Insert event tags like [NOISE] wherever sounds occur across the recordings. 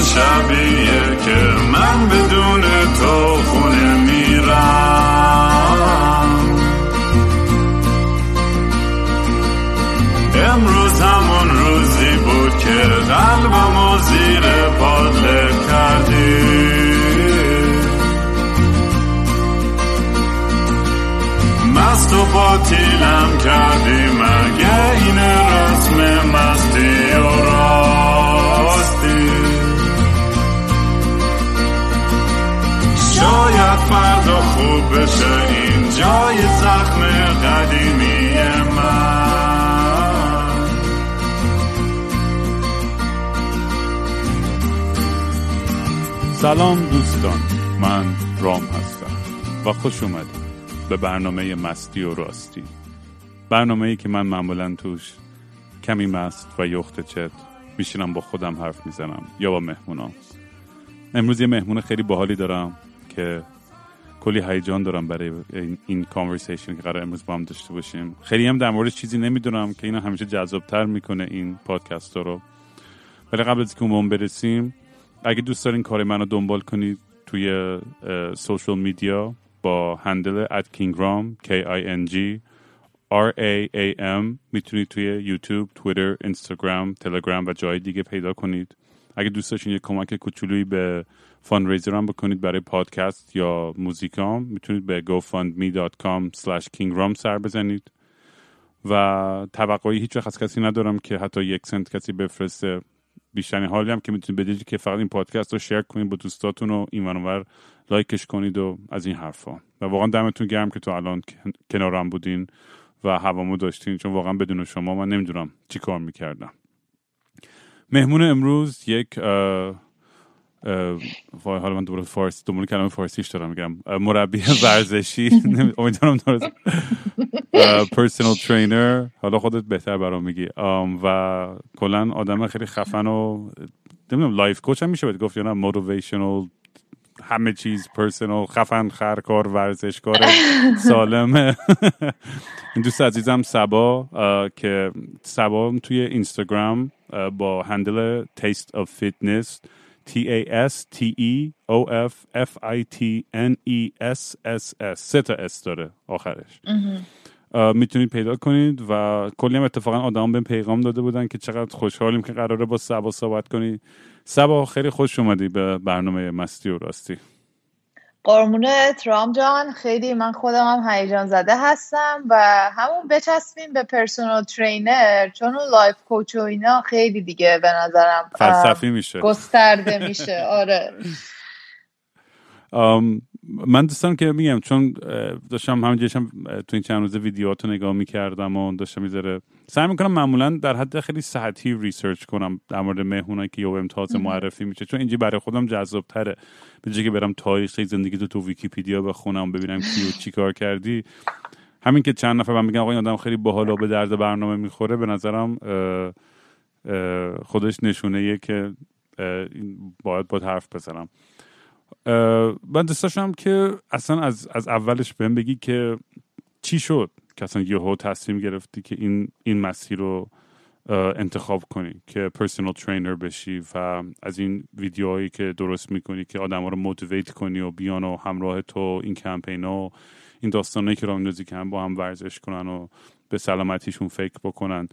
شبیه که من بدون تو سلام دوستان من رام هستم و خوش اومدید به برنامه مستی و راستی. برنامه ای که من معمولا توش کمی مست و یخت چت میشینم با خودم حرف می‌زنم یا با مهمونام. امروز یه مهمون خیلی باحالی دارم که کلی هیجان دارم برای این, کانورسیشن که قرار امروز با هم داشته باشیم. خیلی هم در مورد چیزی نمی‌دونم که اینو همیشه جذابتر می‌کنه این پادکست رو. ولی قبل از که اون برسیم اگه دوست دارین کار منو دنبال کنید توی social media با handle at kingraam k i n g r a a m می‌تونید توی یوتیوب، توییتر، اینستاگرام، تلگرام و جای دیگه پیدا کنید. اگه دوست داشتین یه کمک کوچولویی به fundraiser هم بکنید برای پادکست یا موزیکام می‌تونید به gofundme.com kingraam سر بزنید و توقعی هیچ وقت از کسی ندارم که حتی یک سنت کسی بفرسته بیشترین حالی هم که می‌تونید بدید که فقط این پادکست رو شیر کنید با دوستاتون و این ور لایکش کنید و از این حرفا. و واقعا دمتون گرم که تو الان کنارم بودین و هوامو داشتین چون واقعا بدون شما من نمی‌دونم چی کار می‌کردم. مهمون امروز یک وای حالا من دوباره فارسی دنبال کلمه فارسیش دارم میگم. مربی [LAUGHS] ورزشی. امیدوارم درست. personal trainer حالا خودت بهتر برام میگی. و کلا آدم خیلی خفن و نمی‌دونم life coach هم میشه بهت گفت یا نه؟ motivational همه چیز personal خفن خرکار ورزشکار سالم [LAUGHS] این دوست عزیزم سبا که سبا توی اینستاگرام با handle taste of fitness T A S T E O F F I T N E S S S. سه تا S داره آخرش. می‌تونید پیدا کنید و کلی هم اتفاقا آدم به پیغام داده بودن که چقدر خوشحالیم که قراره با سبا صحبت کنید سبا خیلی خوش اومدی به برنامه مستی و راستی. قربونت رام جان خیلی من خودم هم هیجان زده هستم و همون بچسبیم به personal trainer چون اون life coach و اینا خیلی دیگه به نظرم فلسفی میشه. گسترده میشه. آره. من دوستان که میگم چون داشتم هم تو این چند روز ویدیوهاتو نگاه می‌کردم و داشتم می‌ذاره سعی می‌کنم معمولا در حد خیلی صحتی ریسرچ کنم در مورد مهمونایی که یوم تازه معرفی میشه چون اینجا برای خودم جذاب تره به که برم تاریخ زندگی تو تو ویکیپیدیا بخونم ببینم کی و چی کار کردی. همین که چند نفر من میگن آقا این آدم خیلی باحال به درد برنامه می‌خوره به نظرم خودش نشونه که باید با حرف بزنم. من دوست داشتم که اصلا از, از اولش بهم بگی که چی شد که اصلا یهو تصمیم گرفتی که این این مسیر رو انتخاب کنی که پرسونال ترینر بشی و از این ویدیوهایی که درست می‌کنی که آدم ها رو موتیویت کنی و بیان و همراه تو این کمپین و این داستانهایی که راه میندازی که هم با هم ورزش کنن و به سلامتیشون فکر بکنن.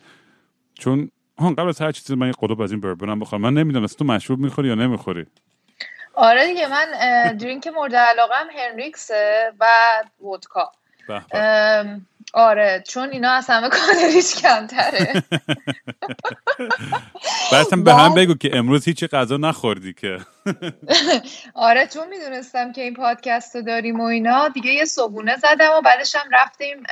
چون هان قبل از هر چیزی من یه قلوب از این بربنم بخورم من نمی‌دونم تو مشروب می‌خوری یا نمی‌خوری؟ آره دیگه من درینک [LAUGHS] مورد علاقه هنریکسه و ودکا آره چون اینا از همه کالریش کمتره. [LAUGHS] بعدم به هم بگو که امروز هیچی غذا نخوردی که. [LAUGHS] آره چون می‌دونستم که این پادکست رو داریم و اینا. دیگه یه صبونه زدم و بعدش هم رفتیم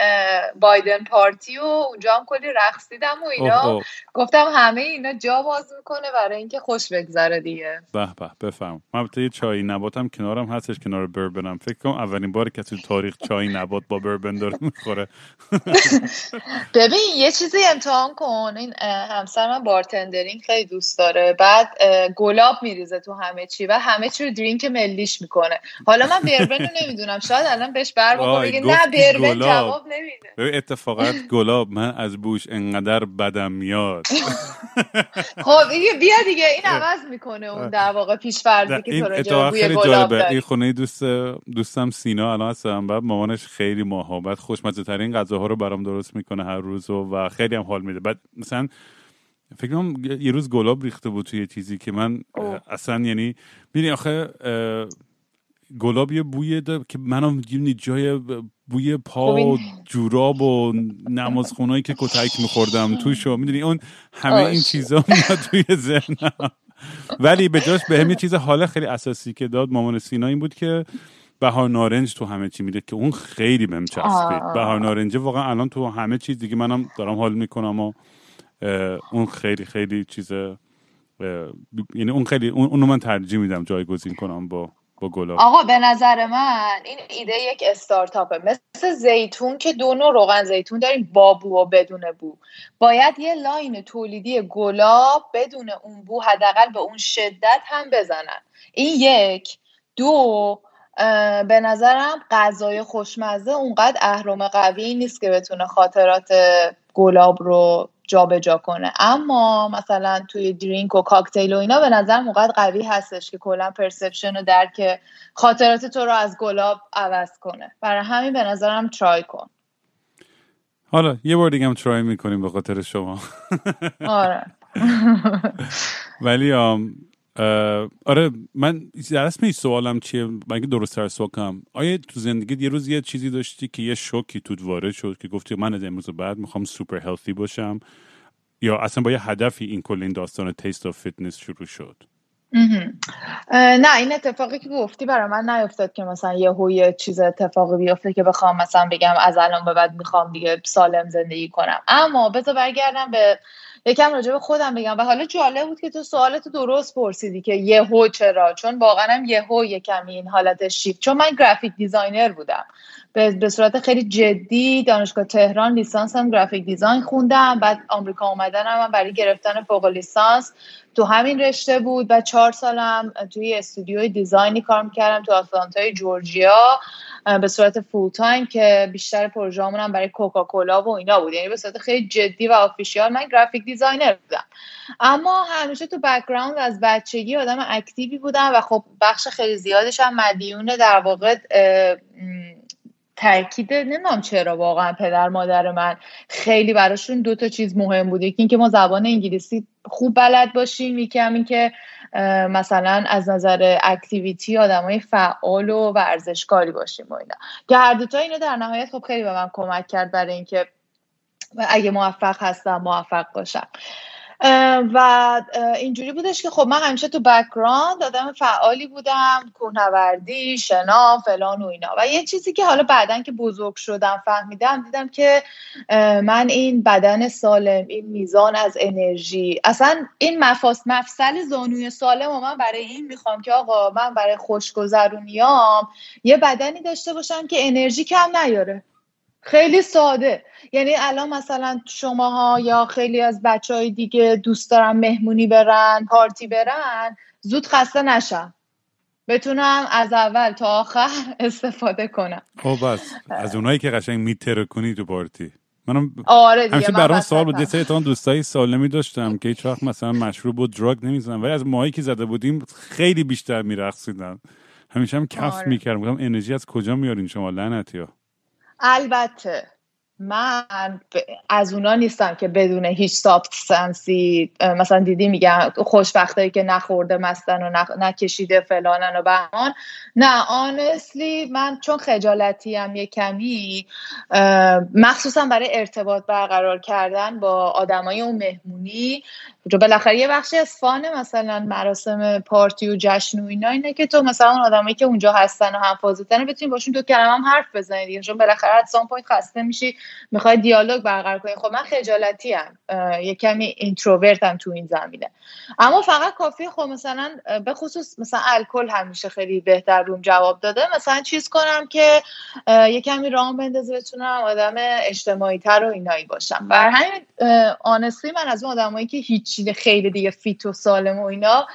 بایدن پارتی و اونجا هم کلی رقصیدم و اینا. گفتم همه اینا جا باز می‌کنه برای اینکه خوش بگذره دیگه. به به بفهم. من یه چای نباتم کنارم هستش کنار بربنم. فکر کنم اولین بار که تو تاریخ چای نبات با بربن داره می‌خوره. [LAUGHS] ببین یه چیزی امتحان کن. این همسر من بارتندرینگ خیلی دوست داره. بعد گلاب میریزه تو همه چی و همه چی رو درینک ملیش می‌کنه. حالا من بربن رو نمی‌دونم. شاید الان بهش بر بگه نه بربن جواب نمیده. اتفاقا گلاب من از بوش انقدر بدم میاد. [LAUGHS] خب بیا دیگه. این عوض می‌کنه اون در واقع پیش فرضی که تو راجع بوی گلاب این خونه دوست دوستم سینا الان هستم بعد مامانش خیلی محبت خوشمزه ترین غذاها رو برام درست می‌کنه هر روز و خیلی هم حال میده. بعد مثلا فکر کنم یه روز گلاب ریخته بود توی چیزی که من اصلا یعنی ببین آخه گلاب یه بوی داره که منم جای بوی پا و جوراب و نمازخونایی که کتک میخوردم توش و می‌دونی اون همه این چیزا میاد توی ذهنم. ولی به جاش به همین چیز حالا خیلی اساسی که داد مامان سینا این بود که بهار نارنج تو همه چی میده که اون خیلی بهم چسبید. بهار نارنج واقعا الان تو همه چیز دیگه منم دارم حال می‌کنم و اون خیلی خیلی چیز یعنی اون خیلی اونو من ترجیح میدم جایگزین کنم با با گلاب. آقا به نظر من این ایده یک استارتاپه. مثل زیتون که دو نوع روغن زیتون داریم با بو و بدون بو. باید یه لاین تولیدی گلاب بدون اون بو حداقل به اون شدت هم بزنن. این یک. دو به نظرم غذای خوشمزه اونقدر اهرم قوی نیست که بتونه خاطرات گلاب رو جابجا جا کنه. اما مثلا توی drink و کاکتیل و اینا به نظر اونقدر قوی هستش که کلا perception و درک خاطرات تو رو از گلاب عوض کنه. برای همین به نظرم try کن. حالا یه بار دیگه هم try می‌کنیم به خاطر شما. آره. [LAUGHS] ولی آره من در این سوالم چیه؟ من درست تر سوال کنم آیا تو زندگی یه روز یه چیزی داشتی که یه شوکی تو وارد شد که گفتی من از امروز بعد می‌خوام super healthy باشم؟ یا اصلا با یه هدفی این کل این داستان Taste of Fitness شروع شد؟ نه این اتفاقی که گفتی برای من نیفتاد که مثلا یه یه چیز اتفاقی بیفته که بخوام مثلا بگم از الان به بعد می‌خوام دیگه سالم زندگی کنم. اما بذار برگردم به یکم راجع به خودم بگم. و حالا جالب بود که تو سوالتو درست پرسیدی که یهو چرا. چون واقعا هم یهو یکم این حالت شیفت. چون من graphic designer بودم. به صورت خیلی جدی دانشگاه تهران لیسانس هم graphic design خوندم. بعد آمریکا اومدنم هم برای گرفتن فوق لیسانس تو همین رشته بود. و چهار سالم توی استودیوی design ی کار می‌کردم تو آتلانتای جورجیا به صورت full time که بیشتر پروژه‌مون هم برای کوکاکولا و اینا بود. یعنی به صورت خیلی جدی و official من graphic designer بودم. اما همیشه تو background از بچگی آدم active ی بودم و خب بخش خیلی زیادش هم مدیون در واقع تاکید نمی‌دونم چرا واقعا پدر مادر من خیلی براشون دو تا چیز مهم بوده. یکی اینکه ما زبان انگلیسی خوب بلد باشیم یکی این که مثلا از نظر activity های فعال و ورزشکاری باشیم و اینا. که هر دوتا اینو در نهایت خب خیلی به من کمک کرد برای اینکه اگه موفق هستم موفق باشم. و اینجوری بودش که خب من همیشه تو background آدم فعالی بودم کوهنوردی شنا فلان و اینا. و یه چیزی که حالا بعدا که بزرگ شدم فهمیدم دیدم که من این بدن سالم این میزان از انرژی اصلا این مفاس مفصل زانوی سالم و من برای این می‌خوام که آقا من برای خوشگذرونیام یه بدنی داشته باشم که انرژی کم نیاره. خیلی ساده. یعنی الان مثلا شماها یا خیلی از بچه های دیگه دوست دارن مهمونی برن پارتی برن زود خسته نشن. بتونم از اول تا آخر [LAUGHS] استفاده کنم. خب بس. از اونایی که قشنگ میتره کنی تو پارتی. منم آره دیگه همیشه برام سوال بود. یه تا دوستای سالمی داشتم که هیچ وقت مثلا مشروب و دراگ نمی‌زنن. ولی از ماهایی که زده بودیم خیلی بیشتر میرقصیدن. همیشه هم کف آره. می‌کردم. انرژی از کجا میارین شما؟ لعنتی ها. البته من از اونا نیستم که بدون هیچ سابستنسی مثلا دیدی میگن خوشبختایی که نخورده مستن و نکشیده فلانن و بهمان. honestly من چون خجالتی هم یه کمی مخصوصا برای ارتباط برقرار کردن با آدمای اون مهمونی جو بالاخره یه بخشی از fun مثلا مراسم پارتی و جشن و اینا اینه که تو مثلا اون آدمایی که اونجا هستن و هم فازتن بتونی باشون دو کلمه هم حرف بزنید دیگه. چون بالاخره at some point خسته میشی می‌خوای دیالوگ برقرار کنی. خب من خجالتی ام. یه کمی introvert م تو این زمینه. اما فقط کافیه خب مثلا به خصوص مثلا الکل همیشه خیلی بهتر روم جواب داده. مثلا چیز کنم که یه کمی رام بندازه بتونم آدم اجتماعی تر و اینایی باشم. بر همین آنستی من از اون آدمایی که هیچ خیلی دیگه فیت و سالم و اینا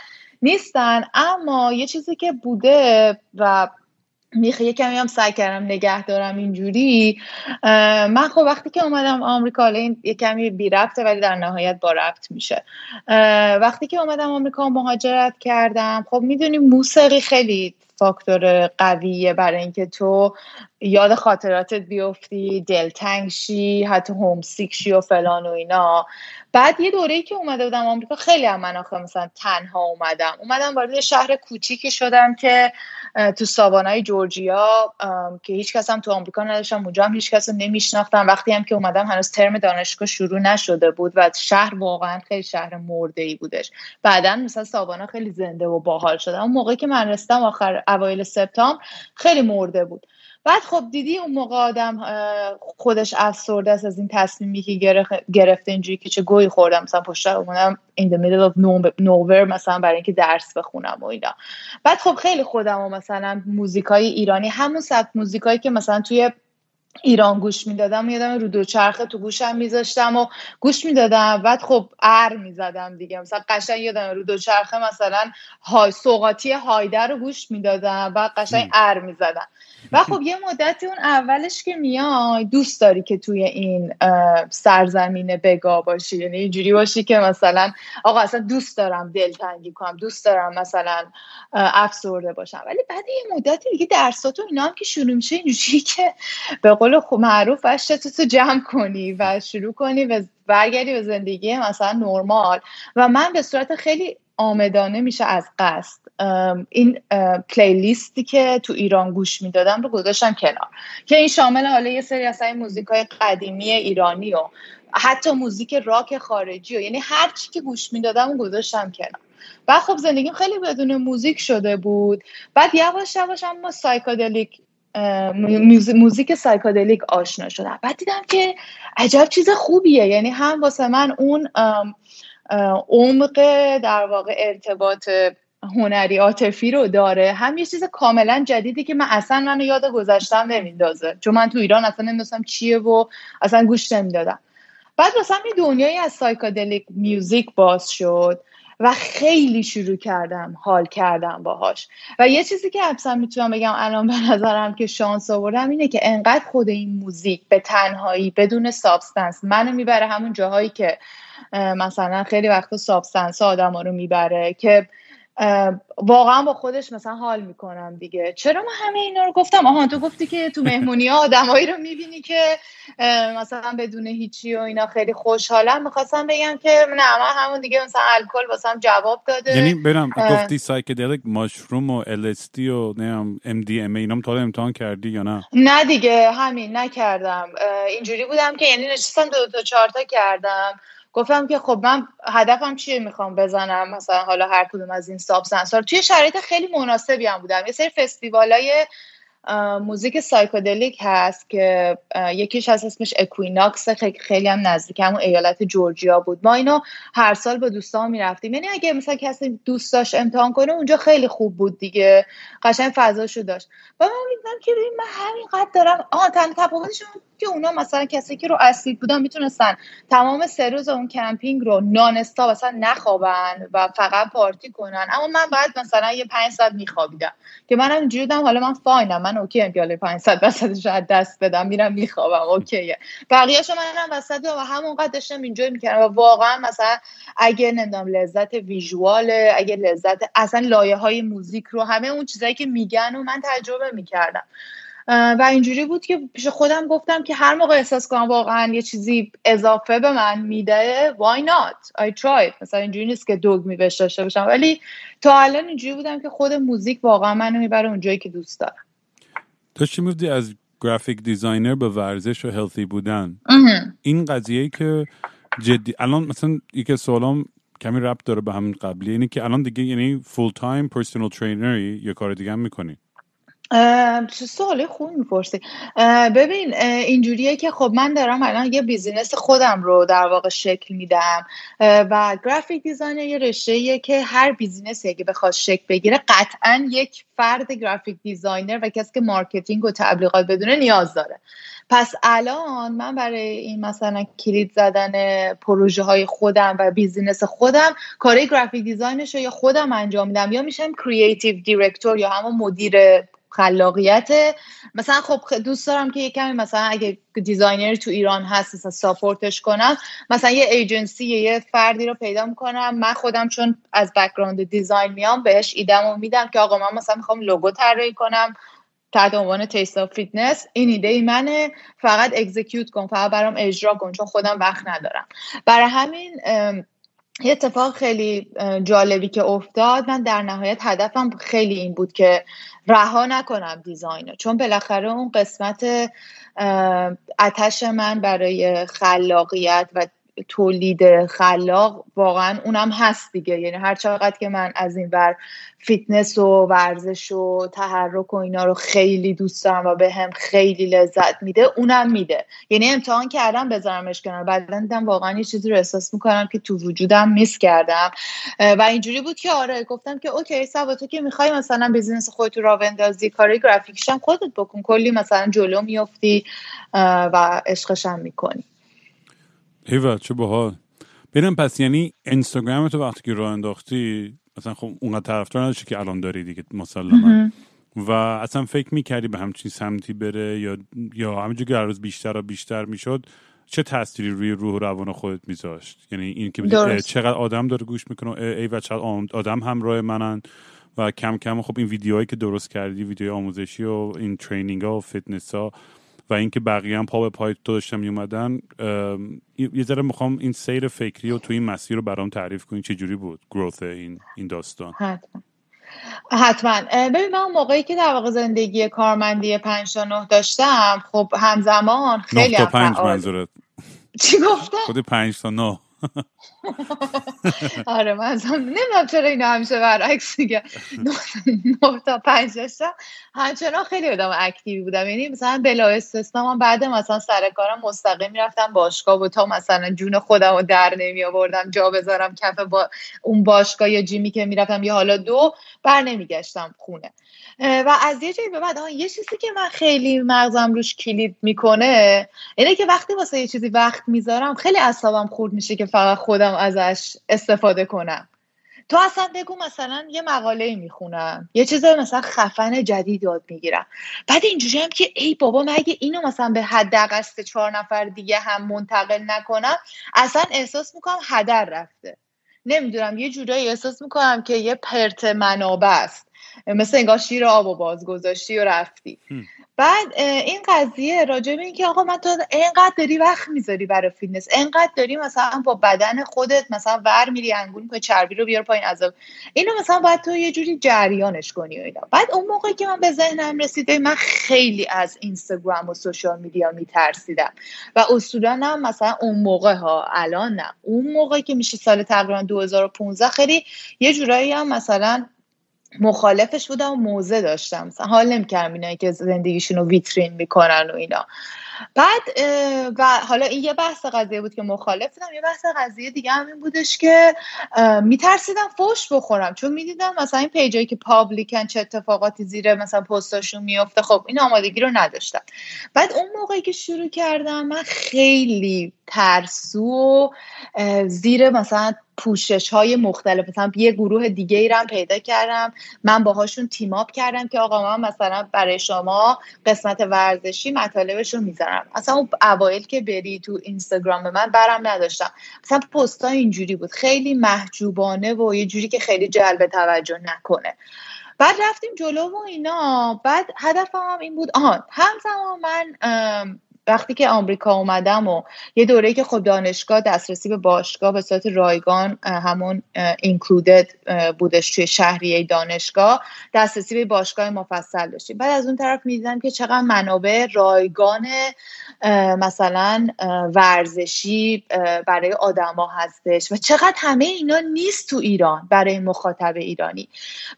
نیستن. اما یه چیزی که بوده و میخه یه کمی هم سعی کردم نگه دارم اینجوری من خب وقتی که اومدم آمریکا این یه کمی بی رفته ولی در نهایت با رفت میشه. وقتی که اومدم آمریکا مهاجرت کردم خب می‌دونی موسیقی خیلی فاکتور قویه برای اینکه تو یاد خاطراتت بیفتی دلتنگ شی حتی هومسیک شی و فلان و اینا. بعد یه دوره ای که اومده بودم آمریکا خیلی هم من آخه مثلا تنها اومدم. اومدم وارد شهر کوچیکی شدم که تو ساوانای جورجیا. که هیچ کس هم تو آمریکا نداشتم. اونجا هم هیچ کس نمیشناختم. وقتی هم که اومدم هنوز ترم دانشگاه شروع نشده بود و شهر واقعا خیلی شهر مرده ای بودش. بعدا مثلا ساوانا خیلی زنده و باحال شده. اون موقعی که من رسیدم آخر اوایل سپتامبر خیلی مرده بود. بعد خب دیدی اون موقع آدم خودش افسرده است از این تصمیمی که گرفته اینجوری که چه گویی خوردم. مثلا پشت اومدم in the middle of مثلا برای اینکه درس بخونم و اینا. بعد خب خیلی خودم و مثلا موزیکای ایرانی همون سبک موزیکایی که مثلا توی ایران گوش می‌دادم یادم رو دوچرخه تو گوشم میذاشتم و گوش می‌دادم. بعد خب ار می‌زدم دیگه. مثلا قشنگ یادم رو دوچرخه مثلا های سوقاتی هایده رو گوش می‌دادم. بعد قشنگ ار می‌زدم. و خب یه مدتی اون اولش که میای دوست داری که توی این سرزمین بگا باشی. یعنی اینجوری باشی که مثلا آقا اصلا دوست دارم دلتنگی کنم دوست دارم مثلا افسرده باشم. ولی بعد یه مدتی دیگه درسات و اینا هم که شروع میشه اینجوری که به قول خوب معروف تو جمع کنی و شروع کنی و برگردی به زندگی مثلا نرمال. و من به صورت خیلی آمدانه میشه از قصد این پلیلیستی که تو ایران گوش می‌دادم رو گذاشتم کنار. که این شامل حالا یه سری از این موزیک های قدیمی ایرانی و حتی موزیک راک خارجی و یعنی هر چی که گوش می‌دادم گذاشتم کنار. و خب زندگیم خیلی بدون موزیک شده بود. بعد یواش یواش اما psychedelic موزیک psychedelic آشنا شدم. بعد دیدم که عجب چیز خوبیه. یعنی هم واسه من اون عمق در واقع ارتباط هنری عاطفی رو داره. هم یه چیز کاملا جدیدی که من اصلا منو یاد گذشتم نمیندازه. چون من تو ایران اصلا نمی‌دونستم چیه و اصلا گوش نمی‌دادم. بعد مثلا یه دنیایی از psychedelic music باز شد. و خیلی شروع کردم حال کردم باهاش. و یه چیزی که اصلا می‌تونم بگم الان به نظرم که شانس آوردم اینه که انقدر خود این موزیک به تنهایی بدون substance منو می‌بره همون جاهایی که مثلا خیلی وقتا substance آدم ها رو می‌بره که واقعا با خودش مثلا حال می‌کنم دیگه. چرا من همه اینا رو گفتم؟ آها تو گفتی که تو مهمونی ها آدمایی رو می‌بینی که مثلا بدون هیچی و اینا خیلی خوشحالم می‌خواستم بگم که نه من همون دیگه مثلا الکل واسم جواب داده. یعنی برم گفتی psychedelic mushroom و LSD و نمی‌دونم MDMA اینا تو امتحان کردی یا نه؟ نه دیگه همین نکردم. اینجوری بودم که یعنی نشستم دو تا چهار تا کردم. گفتم که خب من هدفم چیه می‌خوام بزنم؟ مثلا حالا هر کدوم از این substance ها رو توی شرایط خیلی مناسبی هم بودم. یه سری فستیوالای موزیک psychedelic هست که یکیش هست اسمش Equinox خیلی هم نزدیک همون ایالت جورجیا بود. ما اینو هر سال با دوستان می‌رفتیم. یعنی اگه مثلا کسی دوست داشت امتحان کنه اونجا خیلی خوب بود دیگه. قشنگ فضاشو داشت. و من می‌دونم که من همینقدر دارم آه تن تفاوتش که اونا مثلا کسی که رو اسید بودن می‌تونستن تمام سه روز اون کمپینگ رو nonstop مثلا نخوابن و فقط پارتی کنن. اما من بعد مثلا یه پنج ساعت میخوابیدم. که منم اینجوری حالا من fine م. من okay ام که حالا پنج ساعت وسطش دست بدم میرم میخوابم okay ه. بقیه‌اشو منم وسط و همونقدر داشتم اینجوری می‌کردم و واقعا مثلا اگه نمی‌دونم لذت ویژواله اگه لذت اصلا لایه های موزیک رو همه اون چیزایی که میگن و من تجربه می‌کردم. و اینجوری بود که پیش خودم گفتم که هر موقع احساس کنم واقعا یه چیزی اضافه به من میده why not I try مثلا اینجوری نیست که دوگ بهش داشته باشم. ولی تا الان اینجوری بودم که خود موزیک واقعا منو می‌بره اونجایی که دوست دارم. چی میفتی از graphic designer به ورزش و healthy بودن. این قضیه که جدی الان مثلا یکی سوالام کمی ربط داره به همین قبلی اینه که الان دیگه یعنی full time personal trainer ی یا کار دیگه هم می‌کنی. چه سوالی خوب می‌پرسی. ببین اینجوریه که خب من دارم الان یه business خودم رو در واقع شکل میدم. و graphic design یه رشته که هر business ی که بخواد شکل بگیره قطعا یک فرد graphic designer و کسی که marketing و تبلیغات بدونه نیاز داره. پس الان من برای این مثلا کلید زدن پروژه های خودم و business خودم کاری graphic design ش رو یا خودم انجام میدم یا میشم creative director یا همون مدیر خلاقیت. مثلا خب دوست دارم که یه کمی مثلا اگه designer تو ایران هست مثلا support ش کنم مثلا یه ایجنسی یه فردی رو پیدا می‌کنم. من خودم چون از background design میام بهش ایدم و میدم که آقا من مثلا می‌خوام لوگو طراحی کنم تحت عنوان Taste of Fitness این ایده ای منه. فقط execute کن فقط برام اجرا کن چون خودم وقت ندارم. برای همین یه اتفاق خیلی جالبی که افتاد. من در نهایت هدفم خیلی این بود که رها نکنم design و چون بالاخره اون قسمت اتش من برای خلاقیت و تولید خلاق واقعا اونم هست دیگه. یعنی هر چقدر که من از این بر فیتنس و ورزش و تحرک و اینا رو خیلی دوست دارم و به هم خیلی لذت میده اونم میده. یعنی امتحان کردم بذارمش کنار. بعدا دیدم واقعا یه چیزی رو احساس می‌کنم که تو وجودم miss کردم. و اینجوری بود که آره گفتم که okay صبا تو که می‌خوای مثلا business خودت رو بندازی کارای گرافیکش خودت بکن. کلی مثلا جلو میافتی و عشقش می‌کنی. ایوه چه باحال. ببینم پس یعنی اینستاگرام تو وقتی که راه انداختی مثلا خب اونقدر طرفدار نداشتی که الان داری دیگه مسلما. و اصلا فکر می‌کردی به همچین سمتی بره یا یا همینجور که روز بیشتر و بیشتر می‌شد چه تأثیری روی روح و روان خودت میذاشت؟ یعنی این که چقدر آدم داره گوش می‌کنه ای و چقدر آدم همراه منن و کم کم خب این ویدیوهایی که درست کردی ویدیو آموزشی و این training ها و فیتنس ها و اینکه بقیه هم پا به پای تو داشتن میومدن یه ذره می‌خوام این سیر فکری و تو این مسیر رو برام تعریف کنین چه جوری بود گروث این این داستان. حتما. حتما. ببین من موقعی که در واقع زندگی کارمندی پنج تا نه داشتم خب همزمان خیلی نه تا پنج منظورت. چی گفتم؟ خود پنج تا نه. [LAUGHS] آره من نمی‌دونم چرا این همیشه برعکس میگه نه تا پنج داشتم. همچنان خیلی آدم اکتیوی بودم. یعنی مثلا بلا استثنا من بعد مثلا سر کارم مستقیم می‌رفتم باشگاه و تا مثلا جون خودم رو در نمی آوردم جا بذارم کف با اون باشگاه یا جیمی که می‌رفتم یا حالا دو بر نمیگشتم خونه. و از یه جایی به بعد یه چیزی که من خیلی مغزم روش کلید می‌کنه اینه که وقتی واسه یه چیزی وقت می‌ذارم خیلی اعصابم خورد میشه که فقط خودم ازش استفاده کنم. تو اصلا بگو مثلا یه مقاله می‌خونم یه چیز مثلا خفن جدید یاد می‌گیرم. بعد اینجوری هم که ای بابا مگه اینو مثلا به حداقل سه چهار نفر دیگه هم منتقل نکنم اصلا احساس می‌کنم هدر رفته. نمی‌دونم یه جورایی احساس می‌کنم که یه پرت منابع است. مثل انگار شیر آب و باز گذاشتی و رفتی. بعد این قضیه راجع به اینکه آقا من تو اینقدر داری وقت می‌ذاری برای فیتنس اینقدر داری مثلا با بدن خودت مثلا ور میری انگولک می‌کنی چربی رو بیار پایین عذاب اینو مثلا باید تو یه جوری جریانش کنی و اینا. بعد اون موقعی که من به ذهنم رسیده من خیلی از اینستاگرام و social media میترسیدم و اصولا هم مثلا اون موقع ها الان نه. اون موقعی که میشه سال تقریبا 2015 خیلی یه جورایی هم مثلا مخالفش بودم و موزه داشتم. حال نمی‌کردم اینایی که زندگیشون رو ویترین می‌کنن و اینا. بعد و حالا این یه بحث قضیه بود که مخالف بودم یه بحث قضیه دیگه هم این بودش که میترسیدم فوش بخورم چون می‌دیدم مثلا این پیجایی که پابلیکن چه اتفاقاتی زیر مثلا پستاشون میفته خب این آمادگی رو نداشتم. بعد اون موقعی که شروع کردم من خیلی ترسو و زیر مثلا پوشش های مختلف مثلا یه گروه دیگه ای پیدا کردم. من باهاشون تیماپ کردم که آقا من مثلا برای شما قسمت ورزشی مطالبش رو می‌ذارم اصلا اون اوایل که بری تو اینستاگرام من برم نداشتم. مثلا پستا اینجوری بود. خیلی محجوبانه و یه جوری که خیلی جلب توجه نکنه. بعد رفتیم جلو و اینا. بعد هدفم هم این بود. آهان همزمان من وقتی که آمریکا اومدم و یه دوره که خب دانشگاه دسترسی به باشگاه به صورت رایگان همون اینکلودد بودش توی شهریه دانشگاه دسترسی به باشگاه مفصل داشتیم. بعد از اون طرف می‌دیدم که چقدر منابع رایگان مثلا ورزشی برای آدما هستش و چقدر همه اینا نیست تو ایران برای مخاطب ایرانی.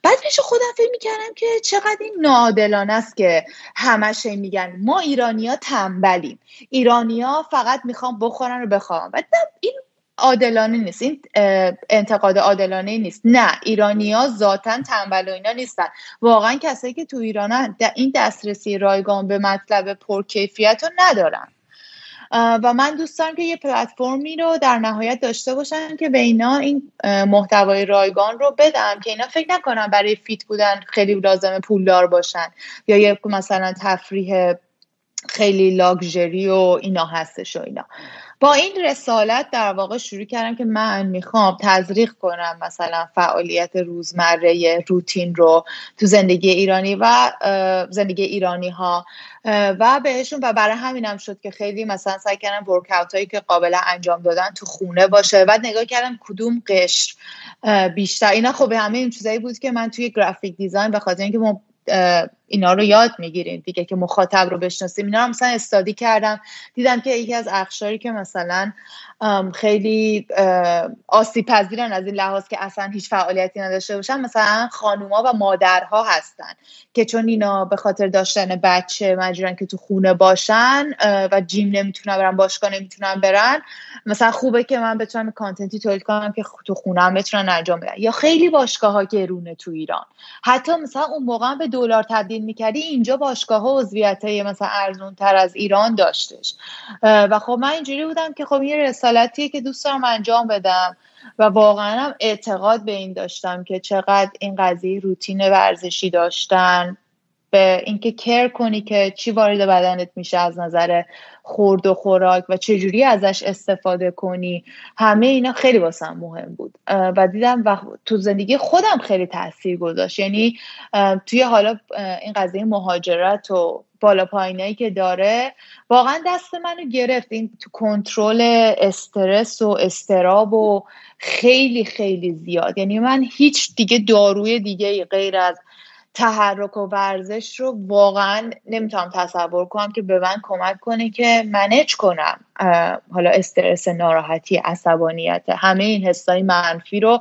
بعد پیش خودم فکر می‌کردم که چقدر این ناعادلانه است که همش میگن ما ایرانیا تنبلیم ایرانیا فقط می‌خوام بخورن و بخوام بعد این عادلانه نیست. این انتقاد عادلانه نیست. نه ایرانیا ذاتا تنبل و اینا نیستن. واقعا کسایی که تو ایرانن این دسترسی رایگان به مطلب پرکیفیت رو ندارن. و من دوست دارم که یه پلتفرمی رو در نهایت داشته باشن که به اینا این محتوای رایگان رو بدم که اینا فکر نکنن برای فیت بودن خیلی لازمه پولدار باشن. یا یه مثلا تفریح خیلی لاکچری و اینا هستش و اینا. با این رسالت در واقع شروع کردم که من می‌خوام تزریق کنم مثلا فعالیت روزمره روتین رو تو زندگی ایرانی و زندگی ایرانی ها و بهشون و برای همینم شد که خیلی مثلا سعی کردم ورکاوت هایی که قابل انجام دادن تو خونه باشه بعد نگاه کردم کدوم قشر بیشتر. اینا خب همه این چیزایی بود که من توی گرافیک دیزاین به خاطر اینکه اینا رو یاد می‌گیریم. دیگه که مخاطب رو بشناسیم. اینا رو مثلا استادی کردم. دیدم که یکی از اخشاری که مثلا خیلی آسیب پذیرن از این لحاظ که اصلا هیچ فعالیتی نداشته باشن مثلا خانوما و مادرها هستن که چون اینا به خاطر داشتن بچه مجبورن که تو خونه باشن و جیم نمی‌تونن برن باشگاه نمی‌تونن برن مثلا خوبه که من بتونم کانتنتی تولید کنم که تو خونه هم بتونن انجام بدن. یا خیلی باشگاه ها گرونه تو ایران. حتی مثلا اون موقع به دلار تبدیل می‌کردی اینجا باشگاه ها عضویت مثلا ارزون تر از ایران داشتش. و خب من اینجوری بودم که خب یه رسالتیه که دوست دارم انجام بدم و واقعا هم اعتقاد به این داشتم که چقدر این قضیه روتین ورزشی داشتن. به اینکه کر کنی که چی وارد بدنت میشه از نظر خورد و خوراک و چجوری ازش استفاده کنی همه اینا خیلی واسم مهم بود. و دیدم و تو زندگی خودم خیلی تاثیر گذاشت. یعنی توی حالا این قضیه مهاجرت و بالا پایینایی که داره واقعا دست منو گرفت. این تو کنترل استرس و استراب و خیلی خیلی زیاد. یعنی من هیچ دیگه داروی دیگه غیر از تحرک و ورزش رو واقعا نمی‌تونم تصور کنم که به من کمک کنه که منج کنم. حالا استرس ناراحتی عصبانیت همه این حسای منفی رو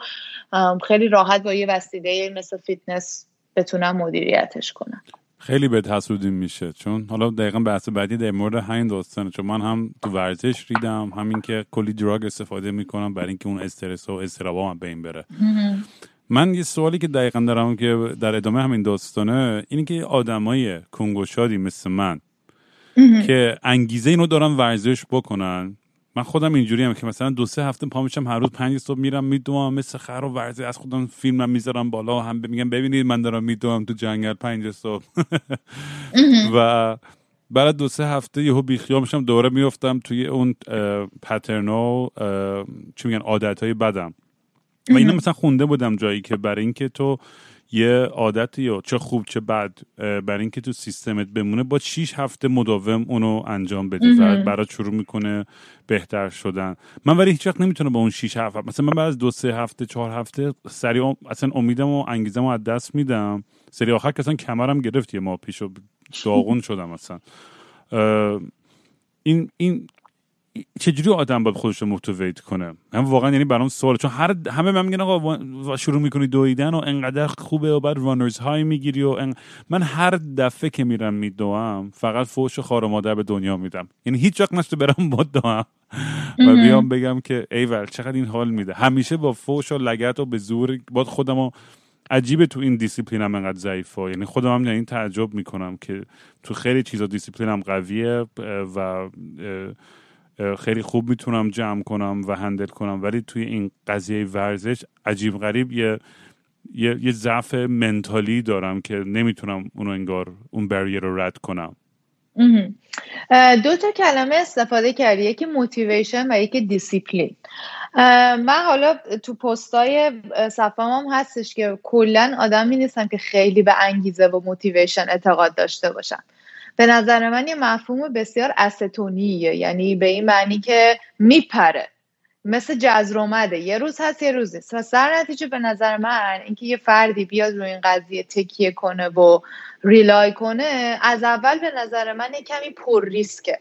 خیلی راحت با یه وسیله مثل فیتنس بتونم مدیریتش کنم. خیلی بهت حسودیم میشه. چون حالا دقیقا بحث بعدی در مورد همین داستانه. چون من هم تو ورزش ریدم همین که کلی drug استفاده می‌کنم برای اینکه اون استرس و اضطرابا هم از بین بره. من یه سوالی که دقیقا دارم که در ادامه همین داستانه اینه که آدمای کون گشادی مثل من که انگیزه اینو دارن ورزش بکنن من خودم اینجوری هم که مثلا دو سه هفته پا میشم هر روز پنج صبح میرم میدوام مثل خر و ورزش از خودم فیلمم می‌ذارم بالا هم میگم ببینید من دارم میدوام تو جنگل پنج صبح. [LAUGHS] و بعد دو سه هفته یهو بیخیال میشم دوره میفتم توی اون پترنو چی میگن عادت های بدم. و اینو مثلا خونده بودم جایی که برای اینکه تو یه عادت یا چه خوب چه بد برای اینکه تو سیستمت بمونه با 6 هفته مداوم اونو انجام بدی و برات شروع می‌کنه بهتر شدن. من ولی هیچ وقت نمی‌تونم با اون 6 هفته مثلا من بعد از دو سه هفته چهار هفته سریع اصلا امیدم و انگیزم از دست میدم. سری آخر که اصلا کمرم گرفت یه ما پیش و داغون شدم اصلا. این این چجوری آدم باید خودش رو موتیویت کنه؟ هم واقعا یعنی برام سوال چون هر همه من میگن آقا شروع می‌کنی دویدن و انقدر خوبه و بعد رانرز های می‌گیری و من هر دفعه که میرم میدوام فقط فوش خار مادر به دنیا میدم. یعنی هیچ وقت نشده برم با دوام. و بیام بگم که ایول چقدر این حال میده. همیشه با فوش و لگت و به زور باید خودمو عجیبه تو این دیسیپلین هم انقدر ضعیفه. یعنی خودم همین تعجب می‌کنم که تو خیلی چیزا دیسیپلینم قویه و خیلی خوب می‌تونم جمع کنم و handle کنم. ولی توی این قضیه ورزش عجیب غریب یه یه, ضعف mental ی دارم که نمی‌تونم اونو انگار اون barrier رو رد کنم. دو تا کلمه استفاده کردی یکی motivation و یکی دیسیپلین من حالا تو پستای صفحه هم هستش که کلا آدمی نیستم که خیلی به انگیزه و motivation اعتقاد داشته باشم. به نظر من یه مفهوم بسیار استونیه یعنی به این معنی که میپره. مثل جزرومده یه روز هست یه روز نیست. و در نتیجه به نظر من اینکه یه فردی بیاد روی این قضیه تکیه کنه و rely کنه از اول به نظر من یه کمی پر ریسکه.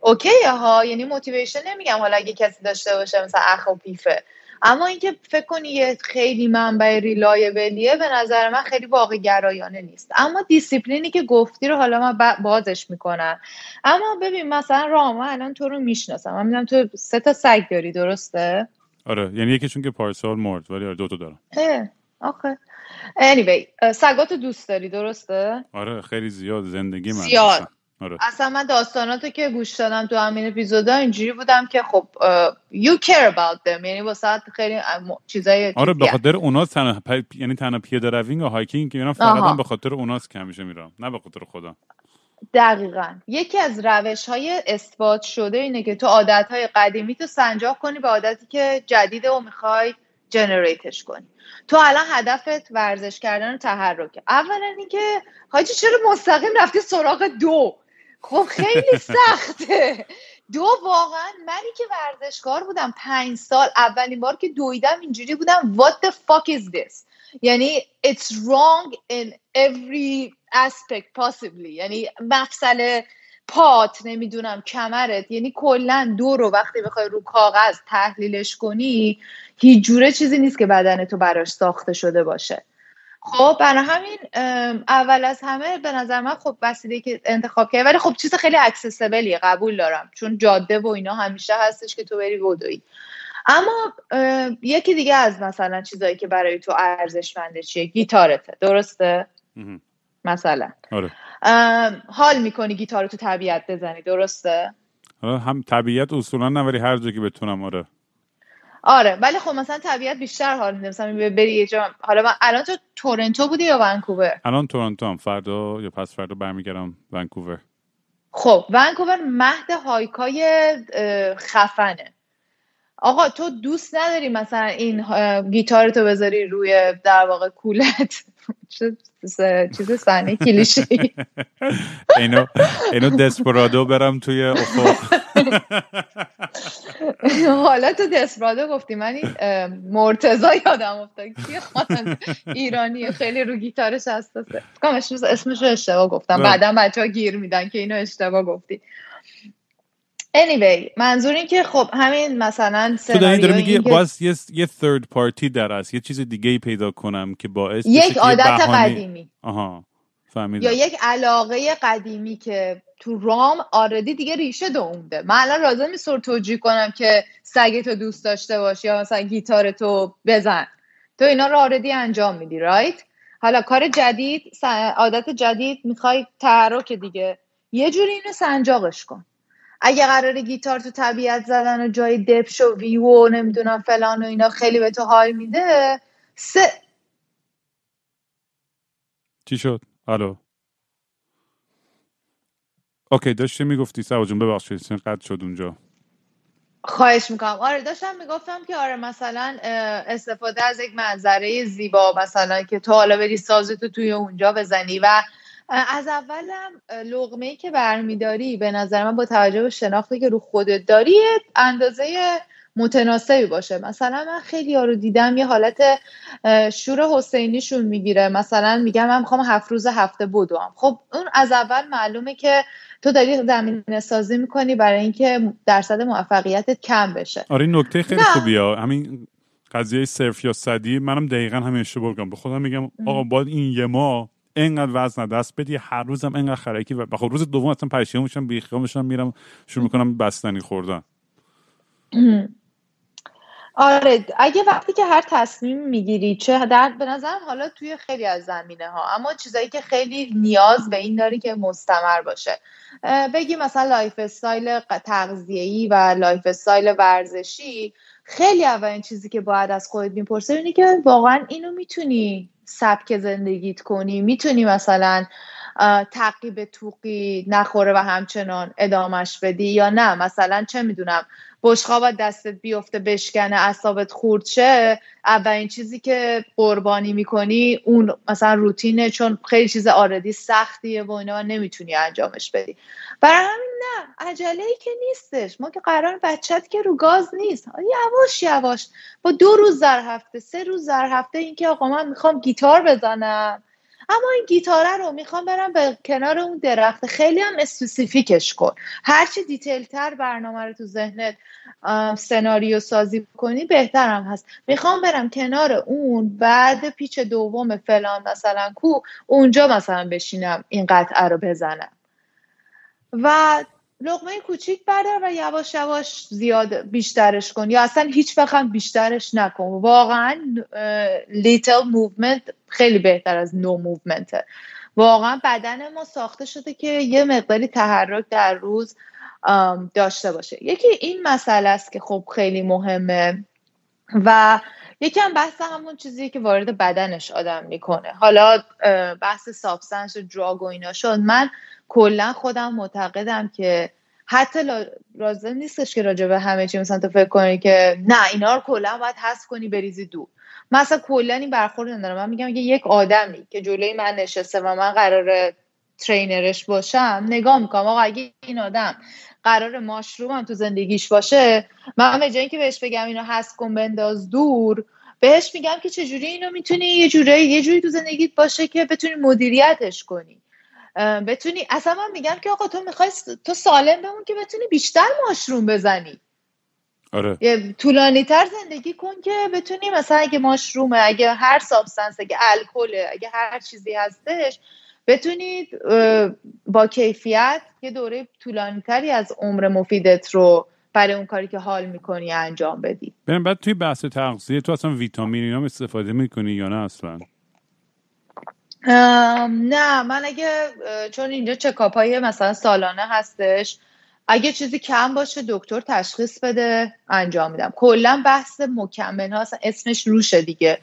okay ه ها یعنی motivation نمیگم حالا اگه کسی داشته باشه مثلا اخ و پیفه. اما اینکه فکر کنی یه خیلی منبع reliable یه به نظر من خیلی واقع گرایانه نیست. اما دیسیپلینی که گفتی رو حالا من بازش می‌کنم اما ببین مثلا راما الان تو رو می‌شناسم. من می‌دونم تو سه تا سگ داری درسته؟ آره یعنی یکیشون که پارسال مرد ولی آره دو تا دارم. آخه. Anyway سگاتو دوست داری درسته؟ آره خیلی زیاد زندگی من زیاد. آره. اصلا من داستاناتو که گوش دادم تو همین اپیزودا اینجوری بودم که خب you care about them یعنی واسه خیلی چیزای آره به خاطر اوناست تنها یعنی تنها پیاده روینگ و hiking که میرم فقط به خاطر اوناست که همیشه میرم نه به خاطر خودم دقیقا. یکی از روش های اثبات شده اینه که تو عادت های قدیمی تو سنجاق کنی به عادتی که جدیده و می‌خوای جنریتش کنی. تو الان هدفت ورزش کردن و تحرکه. اولا اینکه حاجی چرا مستقیم رفتی سراغ دو؟ خب خیلی سخته. دو واقعا منی که ورزشکار بودم پنج سال اولین بار که دویدم اینجوری بودم what the fuck is this? یعنی it's wrong in every aspect possibly. یعنی مفصل پات نمی‌دونم کمرت. یعنی کلا دو رو وقتی بخوای رو کاغذ تحلیلش کنی هیچ جوره چیزی نیست که بدن تو براش ساخته شده باشه. خب برای همین اول از همه به نظر من خب وسیله که انتخاب کرد ولی خب چیز خیلی اکسسبلیه قبول دارم چون جاده و اینا همیشه هستش که تو بری بدوی اما یکی دیگه از مثلا چیزایی که برای تو ارزشمنده چیه؟ گیتارته درسته؟ مثلا. آره. حال می‌کنی گیتار تو طبیعت بزنی درسته؟ آره، هم طبیعت اصولا نه ولی هر جا که بتونم آره. آره ولی خب مثلا طبیعت بیشتر حال میده. مثلا بری یه جا حالا من الان تو تورنتو بودی یا ونکوور؟ الان تورنتو هم فردا یا پس فردا برمیگردم ونکوور. خب ونکوور مهد هایکای خفنه. آقا تو دوست نداری مثلا این گیتار تو بذاری روی در واقع کولت؟ [LAUGHS] چیز صحنه کلیشه [LAUGHS] اینو اینو دسپرادو برم توی افق [LAUGHS] حالا تو دسپرادو گفتی من این مرتزا یادم افتاد. کی ایرانی خیلی رو گیتارش حساسه. اسمش رو اشتباه گفتم. بعدا بچه ها گیر میدن که اینو اشتباه گفتی. Anyway منظور این که خب همین مثلا تو داری داره میگی باز یه یه third party در است. یه چیز دیگه ای پیدا کنم که باعث یک عادت قدیمی. آها فهمیدم. یا یک علاقه قدیمی که تو already دیگه ریشه دوونده من الان لازم نیست توجیه کنم که سگتو دوست داشته باشی یا مثلا گیتارتو بزن. تو اینا رو already انجام میدی right حالا کار جدید عادت جدید می‌خوای تحرک دیگه. یه جوری اینو سنجاقش کن. اگه قراره گیتار تو طبیعت زدن و جای dope ش و ویو و نمی‌دونم فلان و اینا خیلی به تو حال میده سه چی شد؟ الو. اوکی داشتی می‌گفتی سوا جون ببخشید قد شد اونجا. خواهش می‌کنم. آره داشتم می‌گفتم که آره مثلا استفاده از یک منظره زیبا مثلا که تو حالا بری سازتو توی اونجا بزنی و از اولم لغمه ای که برمیداری به نظر من با توجه به شناختی که رو خودت داری اندازه متناسبی باشه. مثلا من خیلی ها رو دیدم یه حالت شور حسینیشون می‌گیره. مثلا میگم من می‌خوام هفت روز هفته بدوم. خب اون از اول معلومه که تو داری زمینه سازی می‌کنی برای اینکه درصد موفقیتت کم بشه. آره این نکته خیلی خوبیه. همین قضیه صرف یا صدی منم دقیقا همین اشتباه به خودم میگم آقا باید این یه ماه اینقدر وزن دست بدی هر روزم اینقدر خرکی و خب روز دوم اصلا پشیمون میشم بیخیال میشم میرم شروع می‌کنم بستنی خوردن. [CLEARS THROAT] آره اگه وقتی که هر تصمیم می‌گیری چه در به نظرم حالا توی خیلی از زمینه ها اما چیزایی که خیلی نیاز به این داری که مستمر باشه. بگی مثلا lifestyle تغذیه‌ای و lifestyle ورزشی خیلی اولین چیزی که باید از خودت بپرسی اینه که واقعا اینو می‌تونی سبک زندگیت کنی می‌تونی مثلا تعقیب توقی نخوره و همچنان ادامش بدی یا نه؟ مثلا چه می‌دونم بشقاب دستت بیفته بشکنه اصابت خورد شه. اولین چیزی که قربانی می‌کنی اون مثلا روتینه چون خیلی چیز آردی سختیه و اینا نمی‌تونی انجامش بدی. برای همین نه عجله ای که نیستش. ما که قرار بچت که رو گاز نیست. یواش یواش. با دو روز در هفته سه روز در هفته اینکه آقا من می‌خوام گیتار بزنم. اما این گیتاره رو می‌خوام برم برم کنار اون درخت. خیلی هم specific ش کن. هرچی detail تر برنامه رو تو ذهنت سناریو سازی کنی بهترم هست. می‌خوام برم کنار اون بعد پیچ دوم فلان مثلا کو اونجا مثلا بشینم این قطعه رو بزنم. و لقمه کوچیک بردار و یواش یواش زیاد بیشترش کن. یا اصلا هیچ وقت بیشترش نکن. واقعا little movement خیلی بهتر از no movement ه واقعا بدن ما ساخته شده که یه مقداری تحرک در روز داشته باشه. یکی این مسئله است که خب خیلی مهمه و یکی هم بحث همون چیزی که وارد بدنش آدم می‌کنه. حالا بحث substance و drug و اینا شد. من کلا خودم معتقدم که حتی لازم نیستش که راجع به همه چی مثلا تو فکر کنی که نه اینا رو کلا باید حذف کنی بریزی دور. مثلا کلا این برخورد ندارم. من میگم که یک آدمی که جلوی من نشسته و من قرار ترینرش باشم نگاه می‌کنم آقا اگه این آدم قرار ماشروم هم تو زندگیش باشه من به جایی که بهش بگم اینو حذف کن بنداز دور بهش میگم که چجوری اینو می‌تونی یه جوری یه جوری تو زندگیت باشه که بتونی مدیریتش کنی بتونی اصلا من میگم که آقا تو می‌خوای تو سالم بمون که بتونی بیشتر ماشروم بزنی آره. طولانی تر زندگی کن که بتونی مثلا اگه mushroom ه اگه هر substance اگه الکله اگه هر چیزی هستش بتونید با کیفیت یه دوره طولانی تری از عمر مفیدت رو برای اون کاری که حال می‌کنی انجام بدی. بریم بعد توی بحث تغذیه تو اصلا ویتامین اینا استفاده می‌کنی یا نه اصلا؟ نه من اگه چون اینجا checkup های مثلا سالانه هستش اگه چیزی کم باشه دکتر تشخیص بده انجام میدم. کلا بحث مکمل ها اسمش روشه دیگه.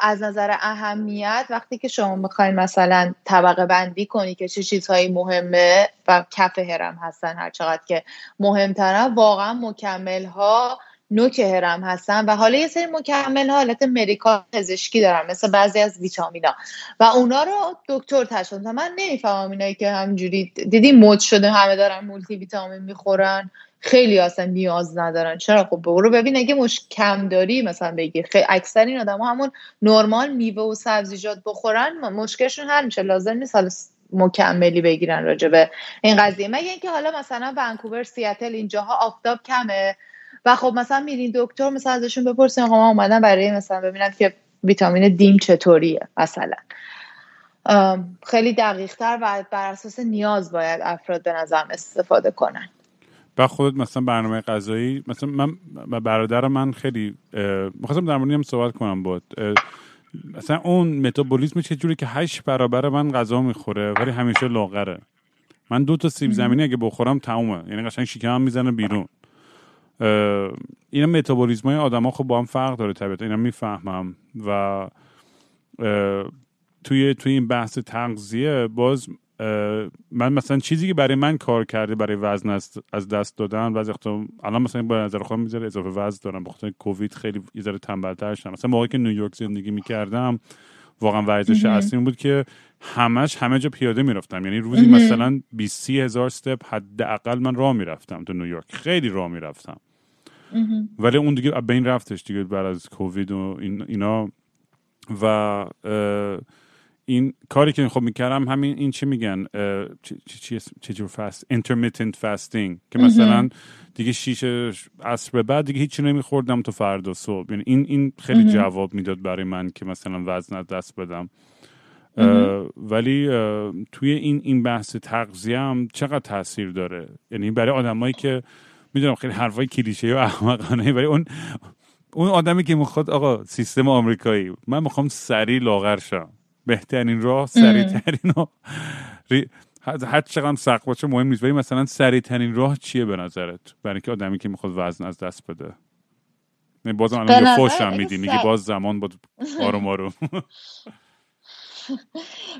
از نظر اهمیت وقتی که شما می‌خواین مثلا طبقه بندی کنی که چه چیزهایی مهمه و کف هرم هستن هر چقدر که مهمترن واقعا مکمل ها نوک هرم هستن. و حالا یه سری مکمل حالت مدیکال پزشکی دارن مثل بعضی از ویتامینا. و اونا رو دکتر تشخیص من نمی‌فهمم اینایی که همجوری دیدی مد شده همه دارن مولتی ویتامین می‌خورن. خیلی اصلا نیاز ندارن. چرا؟ خب برو ببین اگه مش کم داری مثلا بگی خیلی اکثر این آدم همون نرمال میوه و سبزیجات بخورن مشکلشون حل میشه لازم نیست حالا مکملی بگیرن راجبه این قضیه. مگه اینکه حالا مثلا ونکوور سیاتل اینجاها آفتاب کمه و خب مثلا میرین دکتر مثلا ازشون بپرسین ما اومدن برای مثلا ببینن که ویتامین دیم چطوریه مثلا. خیلی دقیق تر و بر اساس نیاز باید افراد به نظرم استفاده کنن. و خودت مثلا برنامه غذایی مثلا من برادر من خیلی می‌خواستم در موردی هم صحبت کنم بود مثلا اون متابولیسم چه جوری که هشت برابر من غذا می‌خوره ولی همیشه لاغره. من دو تا سیب زمینی اگه بخورم تمومه. یعنی قشنگ شکمم می‌زنه بیرون. اینا متابولیسم های آدم ها خب با هم فرق داره طبیعتا. اینا می‌فهمم و توی توی این بحث تغذیه باز من مثلا چیزی که برای من کار کرده برای وزن از دست دادن و الان مثلا با نظر خودم می‌ذاره اضافه وزن دارم. بخاطر کووید خیلی یه ذره تنبلتر شدم. مثلا موقعی که نیویورک زندگی می‌کردم واقعا ورزش اصلی بود که همش همه جا پیاده می‌رفتم. یعنی روزی مثلا 20 هزار استپ حداقل من راه می‌رفتم تو نیویورک خیلی راه می‌رفتم. ولی اون دیگه به این رفتش دیگه بعد از کووید و اینا. و این کاری که خب می‌کردم همین این چی میگن چه جور فست intermittent fasting که مثلا دیگه شیش عصر بعد دیگه هیچی نمیخوردم تو فردا صبح. یعنی این این خیلی جواب می‌داد برای من که مثلا وزن دست بدم. ولی توی این این بحث تغذیه هم چقدر تاثیر داره؟ یعنی برای آدمایی که می‌دونم خیلی حرفای کلیشه و احمقانه ولی اون اون آدمی که می‌خواد آقا سیستم آمریکایی من می‌خوام سریع لاغر شم. بهترین راه سریعترین هر چقدر سخت باشه مهم نیست. ولی مثلا سریعترین راه چیه به نظرت؟ برای اینکه آدمی که می‌خواد وزن از دست بده. یعنی بازم الان فوش هم میدی. میگی باز زمان بود آروم [LAUGHS] آروم.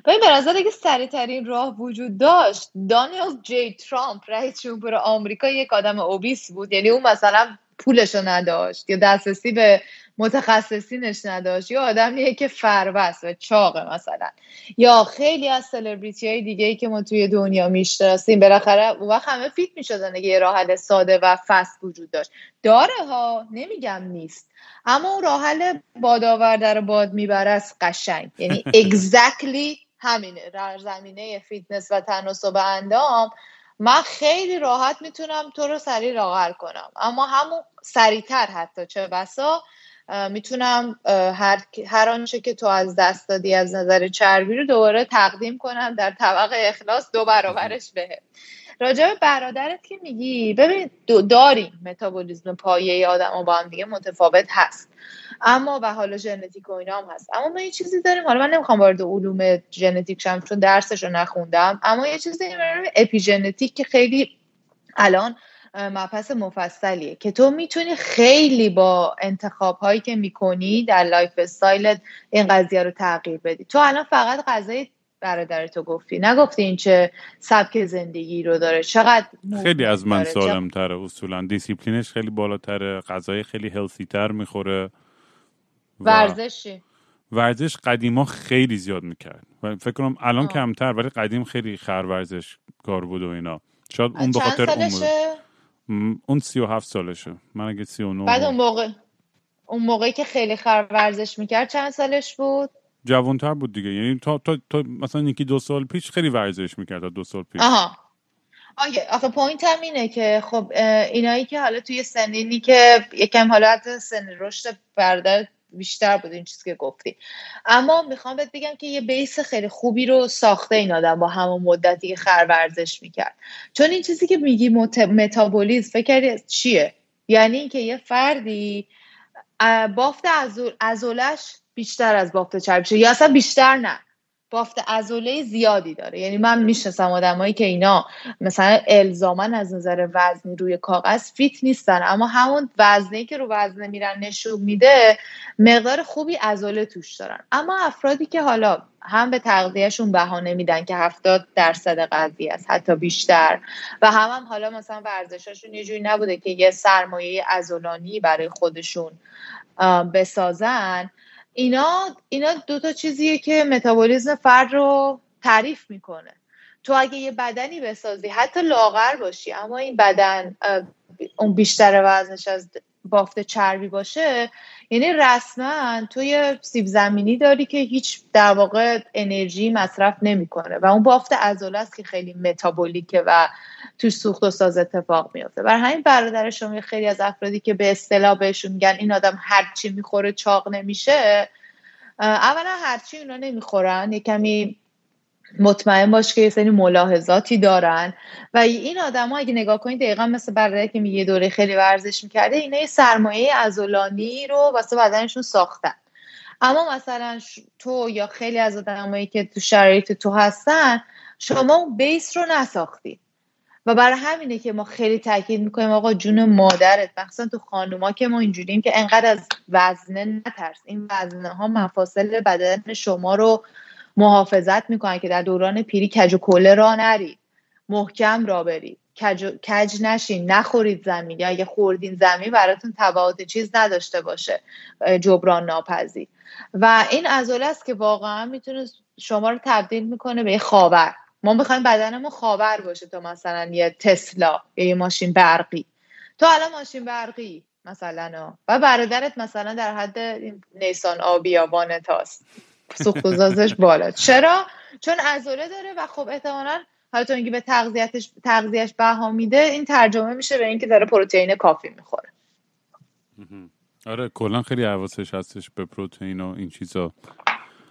ببین به نظر اگه سریع ترین راه وجود داشت دانیل جی ترامپ رئیس جمهور آمریکا یک آدم اوبیس بود. یعنی اون مثلا پولشو نداشت یا دسترسی به متخصصینش نداشت. یا آدمیه که فربست و چاقه مثلا. یا خیلی از سلبریتی های دیگه ای که ما توی دنیا می‌شناسیم بالاخره اون وقت همه fit می‌شدن اگه یه راه ساده و fast وجود داشت. داره ها نمیگم نیست. اما اون راه حل باد آورده رو باد می‌بره از قشنگ. یعنی [LAUGHS] exactly همینه. در زمینه فیتنس و تناسب اندام من خیلی راحت می‌تونم تو رو سریع لاغر کنم. اما همون سریعتر حتی چه بسا می‌تونم هر, هر آنچه که تو از دست دادی از نظر چربی رو دوباره تقدیم کنم در طبق اخلاص دو برابرش به راجع به برادرت که میگی ببین داریم متابولیزم پایه آدم با هم دیگه متفاوت هست. اما و حالا ژنتیک و اینا هم هست. اما ما یه چیزی داریم حالا من نمی‌خوام وارد علوم ژنتیک شم چون درسش رو نخوندم اما یه چیزی داریم اپیژنتیک که خیلی الان مبحث مفصلیه که تو می‌تونی خیلی با انتخاب هایی که می‌کنی در lifestyle ت این قضیه رو تغییر بدی. تو الان فقط غذای برادر تو گفتی. نگفتی این چه سبک زندگی رو داره چقدر خیلی از من سالم تره اصولا دیسیپلینش خیلی بالاتره غذای خیلی healthy تر می‌خوره ورزشی. ورزش قدیما خیلی زیاد می‌کرد. فکر کنم الان کمتر ولی قدیم خیلی خر ورزش کار بود و اینا. شاید اون به خاطر اون و هفت سالشه. من اگه سی و نو بعد اون موقع اون موقعی که خیلی خر ورزش می‌کرد چند سالش بود؟ جوانتر بود دیگه. یعنی تا, تا, تا مثلا یکی دو سال پیش خیلی ورزش می‌کرد تا دو سال پیش. آها. آگه آخه point هم اینه که خب اینایی که حالا توی سنینی که یکم حالت سن رشد برادر بیشتر بود این چیزی که گفتی. اما می‌خوام بهت بگم که یه base خیلی خوبی رو ساخته این آدم با همون مدتی که خر ورزش می‌کرد. چون این چیزی که میگی مت... متابولیزم فکر چیه؟ یعنی اینکه یه فردی بافت ازولش بیشتر از بافت چربی یا اصلا بیشتر نه. بافت ازوله زیادی داره. یعنی من می‌شناسم آدمایی که اینا مثلا الزامن از نظر وزنی روی کاغذ فیت نیستن. اما همون وزنی که رو وزنه میرن نشون میده مقدار خوبی ازوله توش دارن. اما افرادی که حالا هم به تغذیهشون بهانه میدن که هفتاد درصد قضیه است حتی بیشتر. و هم, هم حالا مثلا ورزشاشون یه جوری نبوده که یه سرمایه ازولانی برای خودشون بسازن. اینا اینا دو تا چیزیه که متابولیزم فرد رو تعریف می‌کنه. تو اگه یه بدنی بسازی حتی لاغر باشی اما این بدن اون بیشتر وزنش از بافت چربی باشه یعنی رسما تو یه سیب زمینی داری که هیچ در واقع انرژی مصرف نمی‌کنه و اون بافت عضله است که خیلی متابولیکه و توش سوخت و ساز اتفاق میفته بر همین برادر شما خیلی از افرادی که به اصطلاح بهشون میگن این آدم هرچی می‌خوره چاق نمیشه اولا هرچی اونا نمی‌خورن یه کمی مطمئن باش که یه سری ملاحظاتی دارن. و این آدم ها اگه نگاه کنید دقیقا مثل برادر که میگه دوره خیلی ورزش می‌کرده اینا یه سرمایه ازولانی رو واسه بدنشون ساختن. اما مثلا تو یا خیلی از آدمایی که تو شرایط تو هستن شما بیس رو نساختی و برای همینه که ما خیلی تاکید می‌کنیم آقا جون مادرت مخصوصا تو خانوما که ما اینجوریم که انقدر از وزنه نترس. این وزنه ها مفاصل بدن شما رو محافظت می‌کنن که در دوران پیری کج و کله را نرید محکم را برید کج, کج نشین نخورید زمین. یا اگه خوردین زمین براتون تبعات چیز نداشته باشه. جبران ناپذیر. و این ازوله است که واقعا می‌تونه شما رو تبدیل می‌کنه به خاور. ما می‌خوایم بدنمون خاور باشه تا مثلا یه تسلا یا یه ماشین برقی. تو الان ماشین برقی مثلا و برادرت مثلا در حد نیسان آبی تاست سوخت بالا. چرا؟ چون عضله داره و خب احتمالا حالا تو به تغذیتش تغذیهش بها میده این ترجمه میشه به اینکه داره پروتئین کافی می‌خوره. آره کلا خیلی حواسش هستش به پروتئین و این چیزا.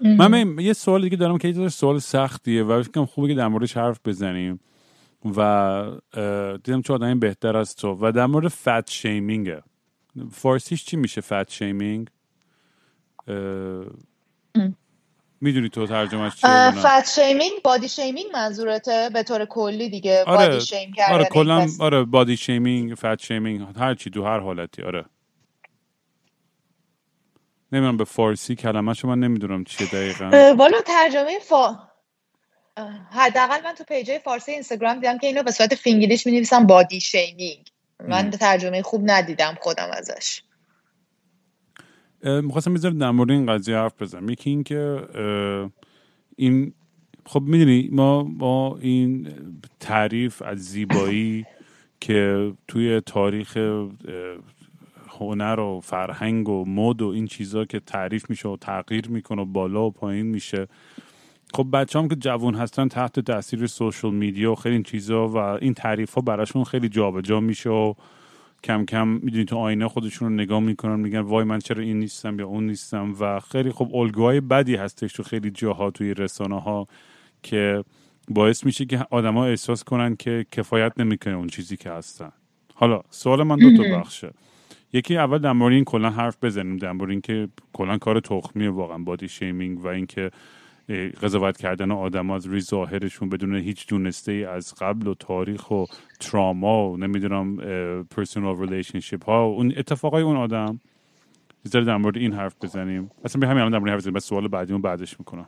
من یه سوال دیگه دارم که یه سوال سختیه و فکر خوبه که در موردش حرف بزنیم و دیدم چه آدمی بهتر از تو. و در مورد fat shaming ه فارسیش چی میشه fat shaming می‌دونی تو ترجمهش چیه فت شیمینگ بادی شیمینگ منظورته به طور کلی دیگه آره، body shame کردن آره کلا آره body shaming fat shaming هر چی تو هر حالتی آره. نمی‌دونم به فارسی کلمه من نمی‌دونم چیه دقیقا. والا ترجمه فا حداقل من تو پیجای فارسی اینستاگرام دیدم که اینو به صورت فینگلیش می نویسم body shaming من ترجمه خوب ندیدم خودم ازش. می‌خواستم می‌ذارم در مورد این قضیه حرف بزنم. یکی این که این خب می‌دونی ما با این تعریف از زیبایی که توی تاریخ هنر و فرهنگ و مد و این چیزا که تعریف میشه و تغییر می‌کنه و بالا و پایین میشه. خب بچه هم که جوان هستن تحت تاثیر سوشل میدیا و خیلی این چیزا و این تعریف ها براشون خیلی جابجا جا میشه و کم کم می‌دونی تو آینه خودشون رو نگاه می‌کنن میگن وای من چرا این نیستم یا اون نیستم و خیلی خب الگوهای بدی هستش تو خیلی جاها توی رسانه ها که باعث میشه که آدما احساس کنن که کفایت نمی‌کنه اون چیزی که هستن. حالا سوال من دو تا بخشه. یکی اول در مورد این کلا حرف بزنیم در مورد اینکه کلا کار تخمیه واقعا body shaming و اینکه قضاوت کردن آدم از روی ظاهرشون بدون هیچ دونسته ای از قبل و تاریخ و تراما و نمی‌دونم personal relationship ها و اون اتفاقای اون آدم. ذره در مورد این حرف بزنیم. اصلا به همین در مورد حرف بزنیم. بعد سوال بعدیمون بعدش می‌کنم.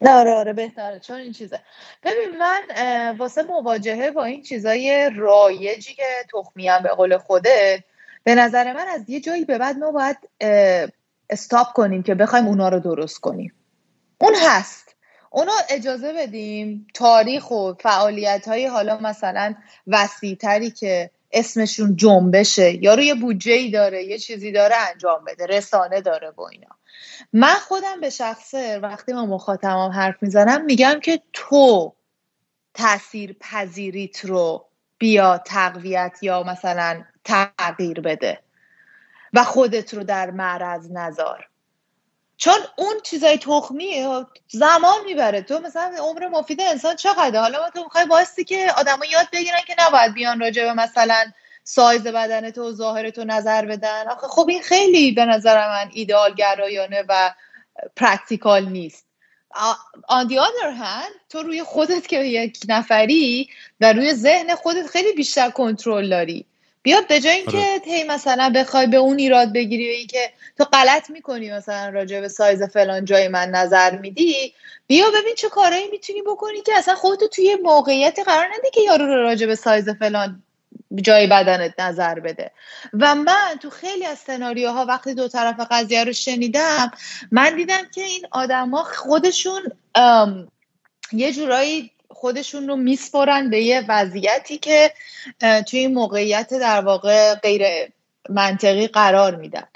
نه آره آره بهتره. چون این چیزه. ببین من واسه مواجهه با این چیزای رایجی که تخمیم به قول خوده به نظر من از یه جایی به بعد ما باید استاپ کنیم که بخوایم اونا رو درست کنیم. اون هست. اونا اجازه بدیم تاریخ و فعالیت های حالا مثلا وسیعتری که اسمشون جنبشه یا روی بودجه ای داره یه چیزی داره انجام بده رسانه داره با اینا. من خودم به شخصه وقتی ما مخاطبم حرف می‌زنم میگم که تو تاثیر پذیریت رو بیا تقویت یا مثلا تغییر بده و خودت رو در معرض نذار. چون اون چیزای تخمی زمان می‌بره. تو مثلا عمر مفید انسان چقدر حالا ما تو می‌خوای باستی که آدما یاد بگیرن که نباید بیان راجع به مثلا سایز بدن تو و ظاهر تو نظر بدن. آخه خب این خیلی به نظر من ایدئال گرایانه و practical نیست. on the other hand تو روی خودت که یک نفری و روی ذهن خودت خیلی بیشتر کنترل داری. بیاد به جای اینکه آره. هی مثلا بخوای به اون ایراد بگیری و اینکه تو غلط می‌کنی مثلا راجع به سایز فلان جای من نظر میدی بیا ببین چه کارایی می‌تونی بکنی که اصلا خودتو توی موقعیتی قرار ندی که یارو رو راجع به سایز فلان جای بدنت نظر بده و من تو خیلی از سناریوها وقتی دو طرف قضیه رو شنیدم من دیدم که این آدما خودشون یه جورایی خودشون رو میسپرن به یه وضعیتی که توی این موقعیت در واقع غیر منطقی قرار میدن.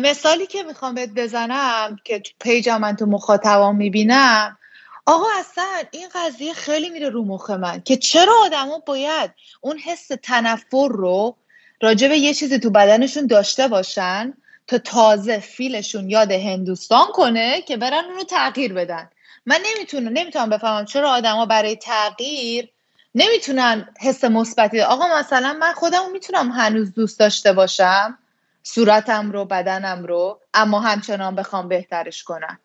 مثالی که می‌خوام بهت بزنم که پیجم من تو مخاطبام می‌بینم آقا اصلا این قضیه خیلی میره رو مخ من که چرا آدما باید اون حس تنفر رو راجع به یه چیزی تو بدنشون داشته باشن تا تازه فیلشون یاد هندوستان کنه که برن اونو تغییر بدن؟ من نمی‌تونم نمی‌تونم بفهمم چرا آدما برای تغییر نمی‌تونن حس مثبتی آقا مثلا من خودم می‌تونم هنوز دوست داشته باشم صورتم رو بدنم رو اما همچنان بخوام بهترش کنم.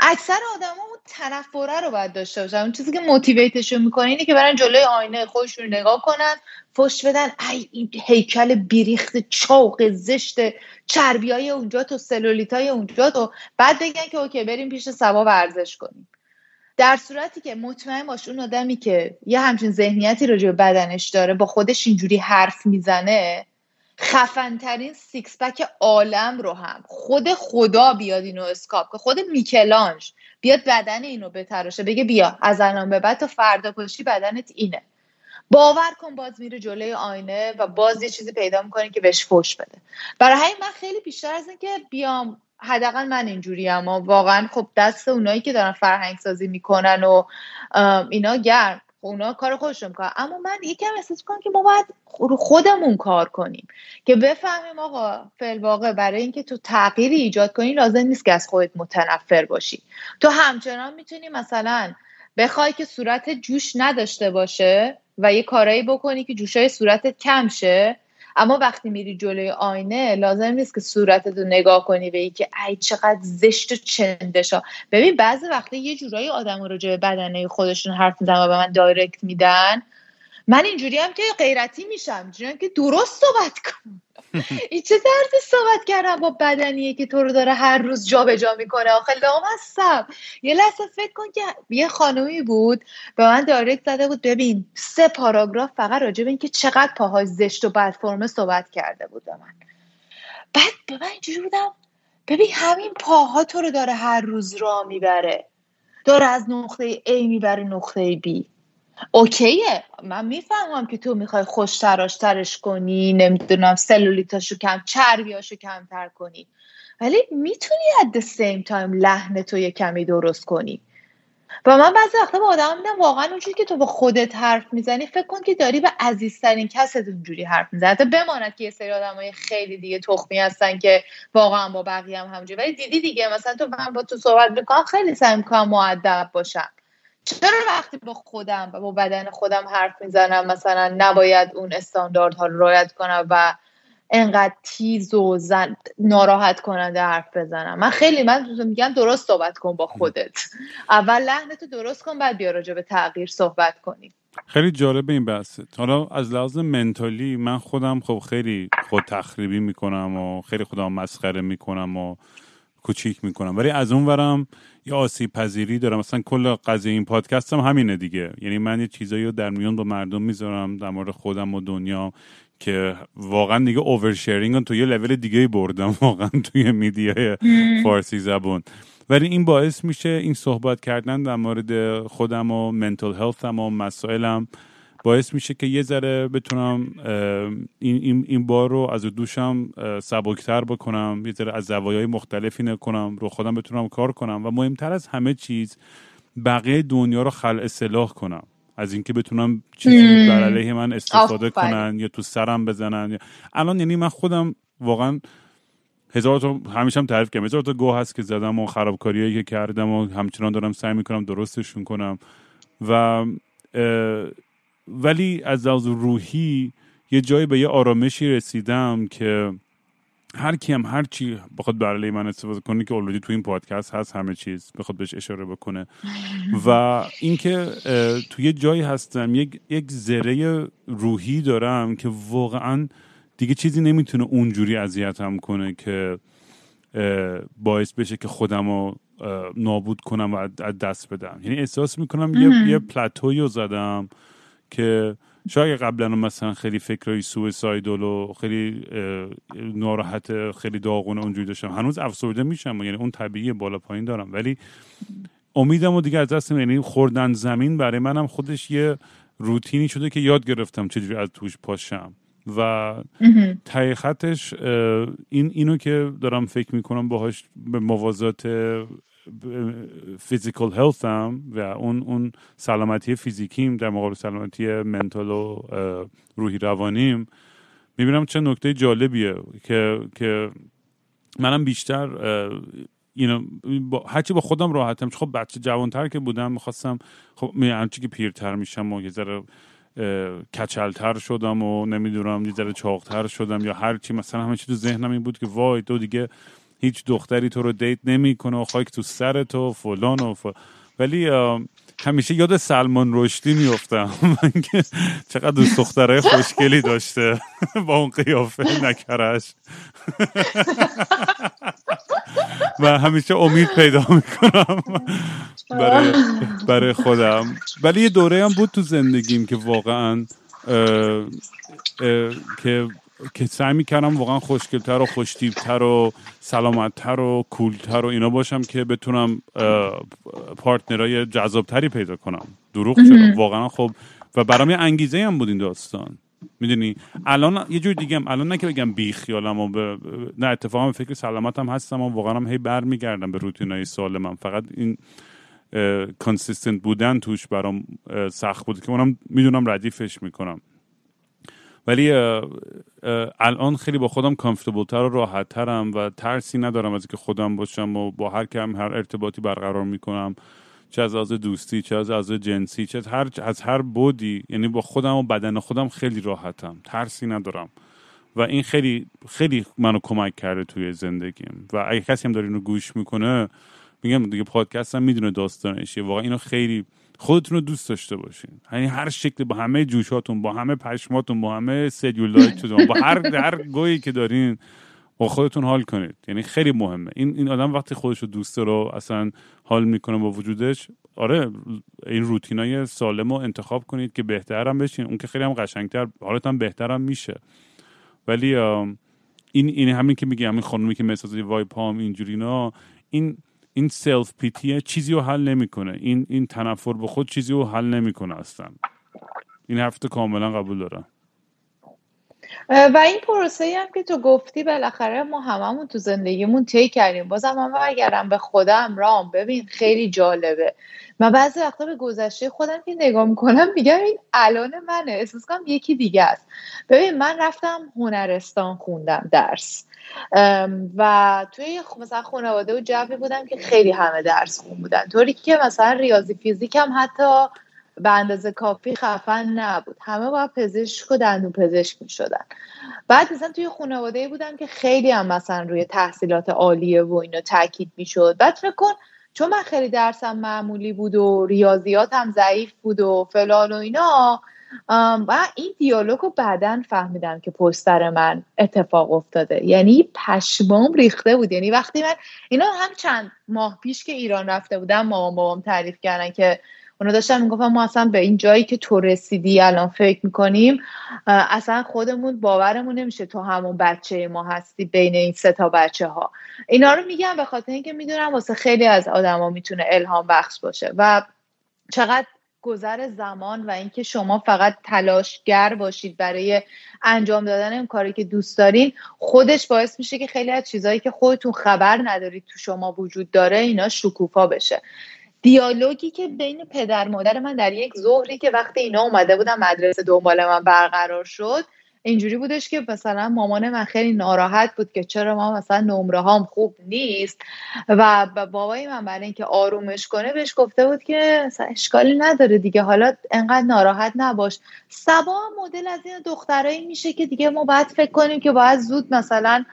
اکثر آدما تنفره رو باید داشته باشن. اون چیزی که موتیویتشون می‌کنه اینه که برن جلوی آینه خودشون نگاه کنن فش بدن. ای این هیکل بیریخت چاق زشت چربی های اونجا تو سلولیت های اونجا تو بعد بگن که okay بریم پیش سبا ورزش کنیم. در صورتی که مطمئن باش اون آدمی که یه همچین ذهنیتی راجع به بدنش داره با خودش اینجوری حرف می‌زنه خفنترین six pack عالم رو هم. خود خدا بیاد اینو sculpt که خود میکلانژ. بیاد بدن اینو بتراشه. بگه بیا از الان به بعد تا فردا پاشی بدنت اینه. باور کن باز میره جلوی آینه و باز یه چیزی پیدا می‌کنه که بهش فوش بده. برای همین من خیلی بیشتر از اینکه بیام حداقل من اینجوری اما واقعا خب دست اونایی که دارن فرهنگ سازی می‌کنن و اینا گرم. اونا کار خودشون می‌کنن. اما من یکم احساس کنم که ما باید خودمون کار کنیم. که بفهمیم آقا فعل واقع. برای اینکه تو تغییری ایجاد کنی لازم نیست که از خودت متنفر باشی. تو همچنان می‌تونی مثلا بخوای که صورت جوش نداشته باشه و یه کارایی بکنی که جوشای صورتت کم شه. اما وقتی میری جلوی آینه لازم نیست که صورتت رو نگاه کنی به که ای چقدر زشت و چندشا. ببین بعضی وقتی یه جورایی آدم رو به بدنه خودشون حرف میزن و به من دایرکت میدن. من اینجوری هم که غیرتی میشم اینجوری که درست صحبت کن [LAUGHS] این چه درد صحبت کردم با بدنیه که تو رو داره هر روز جابجا جا می‌کنه؟ آخه لام هستم. یه لحظه فکر کن که یه خانومی بود به من دایرکت زده بود ببین سه پاراگراف فقط راجع به اینکه چقدر پاهای زشت و بد فرمه صحبت کرده بود به من. بعد به من اینجوری بودم ببین همین پاها تو رو داره هر روز را می‌بره. داره از نقطه A می‌بره نقطه B. اوکیه. من می‌فهمم که تو می‌خوای خوش ترش کنی نمی‌دونم سلولیتاشو کم چربیاشو کمتر کنی. ولی می‌تونی at the same time لحن تو یه کمی درست کنی. و من بعضی وقتا با آدم میدم واقعا اونجوری که تو با خودت حرف می‌زنی فکر کن که داری به عزیزترین کست اونجوری حرف می‌زنی. حتی بماند که یه سری های خیلی دیگه تخمی هستن که واقعا با بقیه هم همجوری ولی دیدی دیگه مثلا تو من با تو صحبت می‌کنم خیلی سعی می‌کنم معدب باشم. چرا وقتی با خودم و با بدن خودم حرف می‌زنم؟ مثلا نباید اون استانداردها رو رعایت کنم و انقدر تیز و زن ناراحت کننده حرف بزنم. من خیلی من میگم درست صحبت کن با خودت. اول لحنتو درست کن بعد بیا راجع به تغییر صحبت کنیم. خیلی جالب این بحثه حالا از لحاظ منتالی من خودم خب خیلی خود تخریبی می‌کنم و خیلی خودم مسخره می‌کنم و کوچیک می‌کنم. ولی از اون ورم یه آسیب پذیری دارم. مثلا کل قضیه این پادکست هم همینه دیگه. یعنی من یه چیزایی رو در میون با مردم می‌ذارم در مورد خودم و دنیا که واقعا دیگه اوورشرینگ تو یه لول دیگه بردم [LAUGHS] واقعا توی میدیای فارسی زبون ولی این باعث میشه این صحبت کردن در مورد خودم و منتل هلتم و مسائلم باعث میشه که یه ذره بتونم این, این, این بار رو از دوشم سبکتر بکنم یه ذره از زوایای مختلفی نکنم رو خودم بتونم کار کنم و مهمتر از همه چیز بقیه دنیا رو خل اصلاح کنم. از اینکه بتونم چیزی بر علیه من استفاده کنن یا تو سرم بزنن. الان یعنی من خودم واقعا هزار تا همیشه هم تعریف کردم هزار تا گوه هست که زدم و خرابکاریایی که کردم و همچنان دارم سعی می‌کنم درستشون کنم. و ولی از لحاظ روحی یه جایی به یه آرامشی رسیدم که هر کی هم هر چی بخواد برای من استفاده کنه که اولویدی تو این پادکست هست همه چیز بخواد بهش اشاره بکنه. [LAUGHS] و اینکه تو یه جایی هستم یک یک ذره روحی دارم که واقعا دیگه چیزی نمی‌تونه اونجوری اذیتم کنه که باعث بشه که خودم رو نابود کنم و از دست بدم. یعنی احساس می‌کنم یه, یه پلاتوی رو زدم. که شاید قبلا مثلا خیلی فکرهای سویسایدل و خیلی ناراحت خیلی داغونه اونجوری داشتم. هنوز افسرده میشم یعنی اون طبیعی بالا پایین دارم. ولی امیدم و دیگه از دست یعنی خوردن زمین برای منم خودش یه روتینی شده که یاد گرفتم چجوری از توش پاشم. و تای خطش این اینو که دارم فکر می‌کنم باهاش به موازات فیزیکال هلت هم و اون اون سلامتی فیزیکیم در مقابل سلامتی منتال و روحی روانیم. می‌بینم چه نکته جالبیه که که منم بیشتر اینو با هرچی با خودم راحتم. خب بچه جوانتر که بودم می‌خواستم خب هرچی که پیرتر میشم و یه ذره کچلتر شدم و نمی‌دونم یه ذره چاقتر شدم یا هرچی مثلا همه چی تو ذهنم این بود که وای تو دیگه هیچ دختری تو رو دیت نمی‌کنه و خاک تو سر تو فلان و ولی همیشه یاد سلمان رشدی میفتم [LAUGHS] که چقدر دوست دخترای خوشگلی داشته. [LAUGHS] با اون قیافه نکرش. [LAUGHS] و همیشه امید پیدا می‌کنم. برای, برای خودم. ولی یه دوره هم بود تو زندگیم که واقعا که که سعی می‌کردم واقعا خوشگلتر و خوشتیبتر و سلامتتر و کولتر و اینا باشم که بتونم پارتنرهای جذابتری پیدا کنم. دروغ شد. واقعا خب و برام یه انگیزه هم بود این داستان. می‌دونی؟ الان یه جور دیگه هم الان نه که بگم بی خیالم و به... نه اتفاقا فکر سلامتم هستم و واقعا هم هی برمیگردم به روتینای سالمم فقط این consistent بودن توش برام سخت بود که اونم می‌دونم ردیفش می‌کنم. ولی الان خیلی با خودم comfortable تر و راحت ترم و ترسی ندارم از اینکه خودم باشم و با هر کم هر ارتباطی برقرار می‌کنم چه از از دوستی چه از از جنسی چه از هر از هر بودی. یعنی با خودم و بدن خودم خیلی راحتم ترسی ندارم. و این خیلی خیلی منو کمک کرده توی زندگیم. و اگه کسی هم داره اینو گوش می‌کنه میگم دیگه پادکست هم می‌دونه داستانش واقعا اینو خیلی خودتون رو دوست داشته باشین. یعنی هر شکل با همه جوشاتون با همه پشماتون با همه سلولایتتون با هر هر گویی که دارین با خودتون حال کنید. یعنی خیلی مهمه. این این آدم وقتی خودش رو دوست رو اصلا حال می‌کنه با وجودش آره این روتینای سالم رو انتخاب کنید که بهترم بشین. اون که خیلی هم قشنگتر حالتم بهترم میشه. ولی این این همین که میگه همین خانومی که مثلا وای پام اینجوری نه این این سلف پیتیه چیزی رو حل نمی‌کنه. این این تنفر به خود چیزی رو حل نمی‌کنه اصلا. این هفته کاملا قبول دارم. و این پروسه هم که تو گفتی بالاخره ما هممون تو زندگیمون طی کردیم. بازم من برگردم به خودم رام. ببین خیلی جالبه. من بعضی وقتا به گذشته خودم که نگاه می‌کنم میگم این الان منه. احساس کنم یکی دیگه است. ببین من رفتم هنرستان خوندم درس. و توی مثلا خانواده و جوی بودم که خیلی همه درس خون بودن. طوری که مثلا ریاضی فیزیک هم حتی به اندازه کافی خفن نبود. همه با پزشک و دندون پزشک می شدن بعد مثلا توی خانواده بودم که خیلی هم مثلا روی تحصیلات عالیه و اینو تاکید می شد بعد فکر کن چون من خیلی درسم معمولی بود و ریاضیات هم ضعیف بود و فلان و اینا و این دیالوگ رو بعدا فهمیدم که پستر من اتفاق افتاده. یعنی پشمام ریخته بود. یعنی وقتی من اینا هم چند ماه پیش که ایران رفته بودم مامان بابام تعریف کردن که اونا داشتن می‌گفتن ما اصلا به این جایی که تو رسیدی الان فکر می‌کنیم اصلا خودمون باورمون نمیشه تو همون بچه ما هستی بین این سه تا بچه ها اینا رو میگم به خاطر اینکه می‌دونم واسه خیلی از آدما می‌تونه الهام بخش باشه و چقدر گذر زمان و اینکه شما فقط تلاشگر باشید برای انجام دادن این کاری که دوست دارین خودش باعث میشه که خیلی از چیزهایی که خودتون خبر ندارید تو شما وجود داره اینا شکوفا بشه. دیالوگی که بین پدر مادر من در یک ظهری که وقتی اینا اومده بودن مدرسه دنبال من برقرار شد اینجوری بودش که مثلا مامان من خیلی ناراحت بود که چرا ما مثلا نمره هام خوب نیست و بابای من برای اینکه آرومش کنه بهش گفته بود که اشکالی نداره دیگه حالا انقدر ناراحت نباش. سبا مدل از این دخترایی میشه که دیگه ما باید فکر کنیم که باید زود مثلا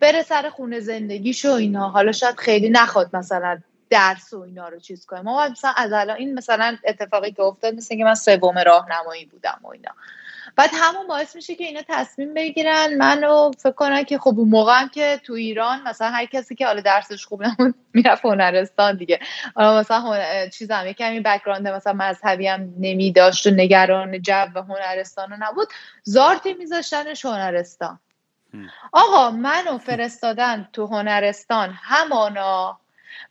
بره سر خونه زندگیش و اینا. حالا شاید خیلی نخواد مثلا درس و اینا رو چیز کنیم. ما مثلا از الان این مثلا اتفاقی که افتاد مثل که من سوم راهنمایی بودم و اینا. بعد همون باعث میشه که اینا تصمیم بگیرن. منو فکر کنن که خب اون موقع هم که تو ایران مثلا هر کسی که حالا درسش خوب نبود می‌رفت هنرستان دیگه. حالا مثلا هن... چیزم یه کمی بکراند مثلا مذهبی هم نمی داشت و نگران جو هنرستان نبود. زارتی میذاشتنش هنرستان. آقا منو فرستادن تو هنرستان همانا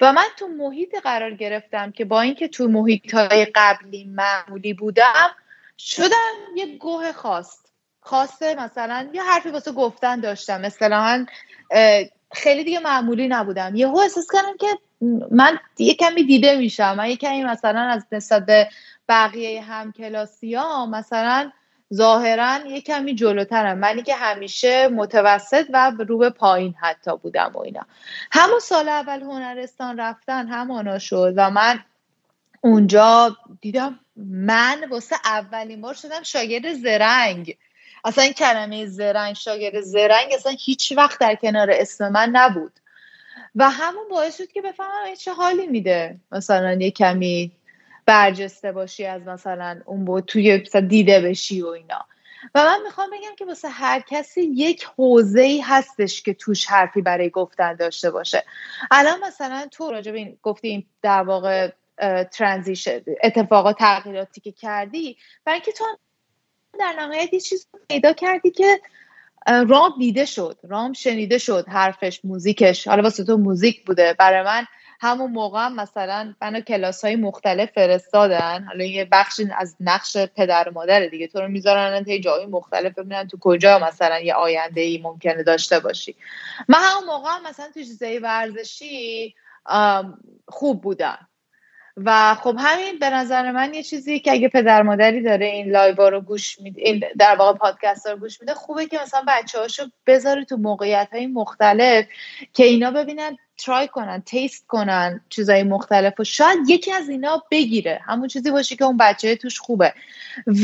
و من تو محیط قرار گرفتم که با اینکه تو محیط های قبلی معمولی بودم شدم یه گوه خواست خواسته مثلا یه حرفی واسه گفتن داشتم. مثلا خیلی دیگه معمولی نبودم. یهو احساس کردم که من یه کمی دیده میشم. من یه کمی مثلا از نسبت بقیه همکلاسی ها مثلا ظاهرا یه کمی جلوترم. منی که همیشه متوسط و رو به پایین حتی بودم و اینا. همون سال اول هنرستان رفتن همانا شد و من اونجا دیدم من واسه اولین بار شدم شاگرد زرنگ. اصلا این کلمه زرنگ شاگرد زرنگ اصلا هیچ وقت در کنار اسم من نبود. و همون باعث شد که بفهمم چه حالی میده. مثلا یه کمی برجسته باشی از مثلا اون بود توی دیده بشی و اینا. و من می‌خوام بگم که واسه هر کسی یک حوزه ای هستش که توش حرفی برای گفتن داشته باشه. الان مثلا تو راجع به این گفتی در واقع ترانزیشن اتفاقات تغییراتی که کردی برای اینکه تو در نهایت یه چیز پیدا کردی که رام دیده شد رام شنیده شد حرفش موزیکش. حالا واسه تو موزیک بوده. برای من همون موقع هم مثلا منو کلاس های مختلف فرستادن. حالا یه بخشی از نقش پدر و مادر دیگه. تو رو می‌ذارن تا جایی مختلف ببینن تو کجا مثلا یه آینده ای ممکنه داشته باشی. من همون موقع هم مثلا تو چیزای ورزشی خوب بودم. و خب همین به نظر من یه چیزی که اگه پدر مادری داره این live رو گوش میده این در واقع پادکست رو گوش میده خوبه که مثلا بچه هاشو بذاره تو موقعیت های مختلف که اینا ببینن try کنن taste کنن چیزای مختلف و شاید یکی از اینا بگیره. همون چیزی باشه که اون بچه توش خوبه.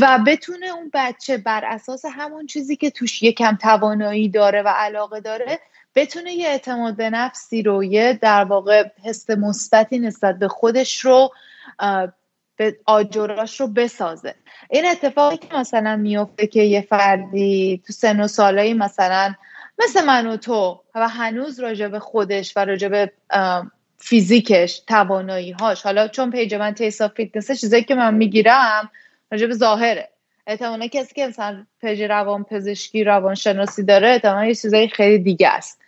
و بتونه اون بچه بر اساس همون چیزی که توش یکم توانایی داره و علاقه داره بتونه یه اعتماد به نفسی رو یه در واقع حس مثبتی نسبت به خودش رو به آجراش رو بسازه. این اتفاقی که مثلا میفته که یه فردی تو سن و سالایی مثلا مثل من و تو و هنوز راجع به خودش و راجع به فیزیکش توانایی هاش حالا چون پیج من تیست آف فیتنس چیزایی که من می‌گیرم راجع به ظاهره. احتمالا کسی که مثلا پیج روان پزشکی روان شناسی داره احتمالا یه چیزایی خیلی دیگه است.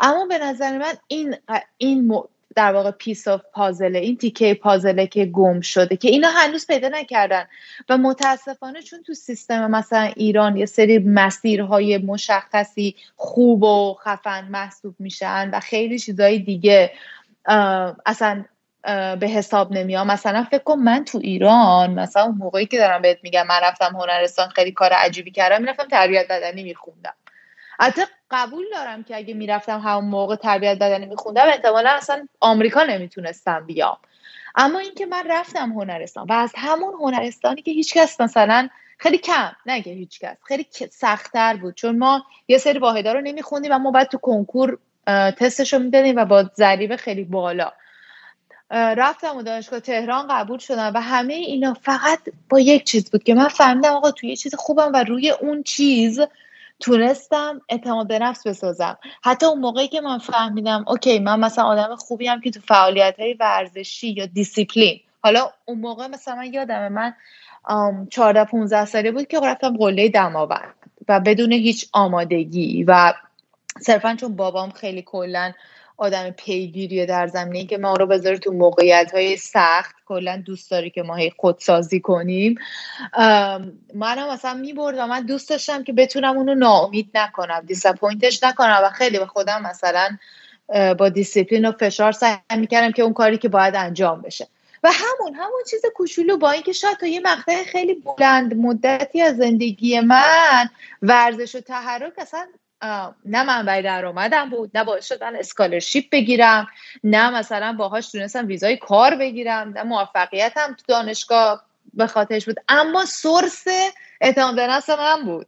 اما به نظر من این این در واقع piece of puzzle ه این تیکه پازله که گم شده که اینا هنوز پیدا نکردن. و متاسفانه چون تو سیستم مثلا ایران یه سری مسیرهای مشخصی خوب و خفن محسوب میشن و خیلی چیزهای دیگه اصلا به حساب نمیاد. مثلا فکر کن من تو ایران مثلا موقعی که دارم بهت میگم من رفتم هنرستان خیلی کار عجیبی کردم می‌رفتم تربیت بدنی میخوندم. حتی قبول دارم که اگه می‌رفتم همون موقع تربیت بدنی میخوندم احتمالا اصلا آمریکا نمی‌تونستم بیام. اما اینکه من رفتم هنرستان و از همون هنرستانی که هیچکس مثلا خیلی کم نه که هیچکس خیلی سختتر بود. چون ما یه سری واحدا رو نمیخوندیم و ما باید تو کنکور تستش رو می‌دادیم و با ضریب خیلی بالا. رفتم و دانشگاه تهران قبول شدم و همه اینا فقط با یک چیز بود که من فهمیدم آقا توی یه چیز خوبم و روی اون چیز تونستم اعتماد به نفس بسازم. حتی اون موقعی که من فهمیدم okay من مثلا آدم خوبی‌ام که تو فعالیت های ورزشی یا دیسیپلین. حالا اون موقع مثلا من یادمه من 14 15 ساله بود که رفتم قله دماوند و بدون هیچ آمادگی و صرفا چون بابام خیلی کلا آدم پیگیریه در زمینه که ما رو بذاره تو موقعیت های سخت. کلا دوست داری که ما هی خودسازی کنیم. منم مثلا می‌برد و من دوست داشتم که بتونم اونو ناامید نکنم disappoint ش نکنم و خیلی به خودم مثلا با دیسیپلین و فشار سعی می‌کردم که اون کاری که باید انجام بشه. و همون همون چیز کوچولو با اینکه شاید تا یه مقطع خیلی بلند مدتی از زندگی من ورزش و تحرک اصلا نه منبع درآمدم بود نه باعث شد من scholarship بگیرم نه مثلا باهاش تونستم ویزای کار بگیرم نه موفقیتم تو دانشگاه به خاطرش بود. اما سورس اعتماد به نفس من بود.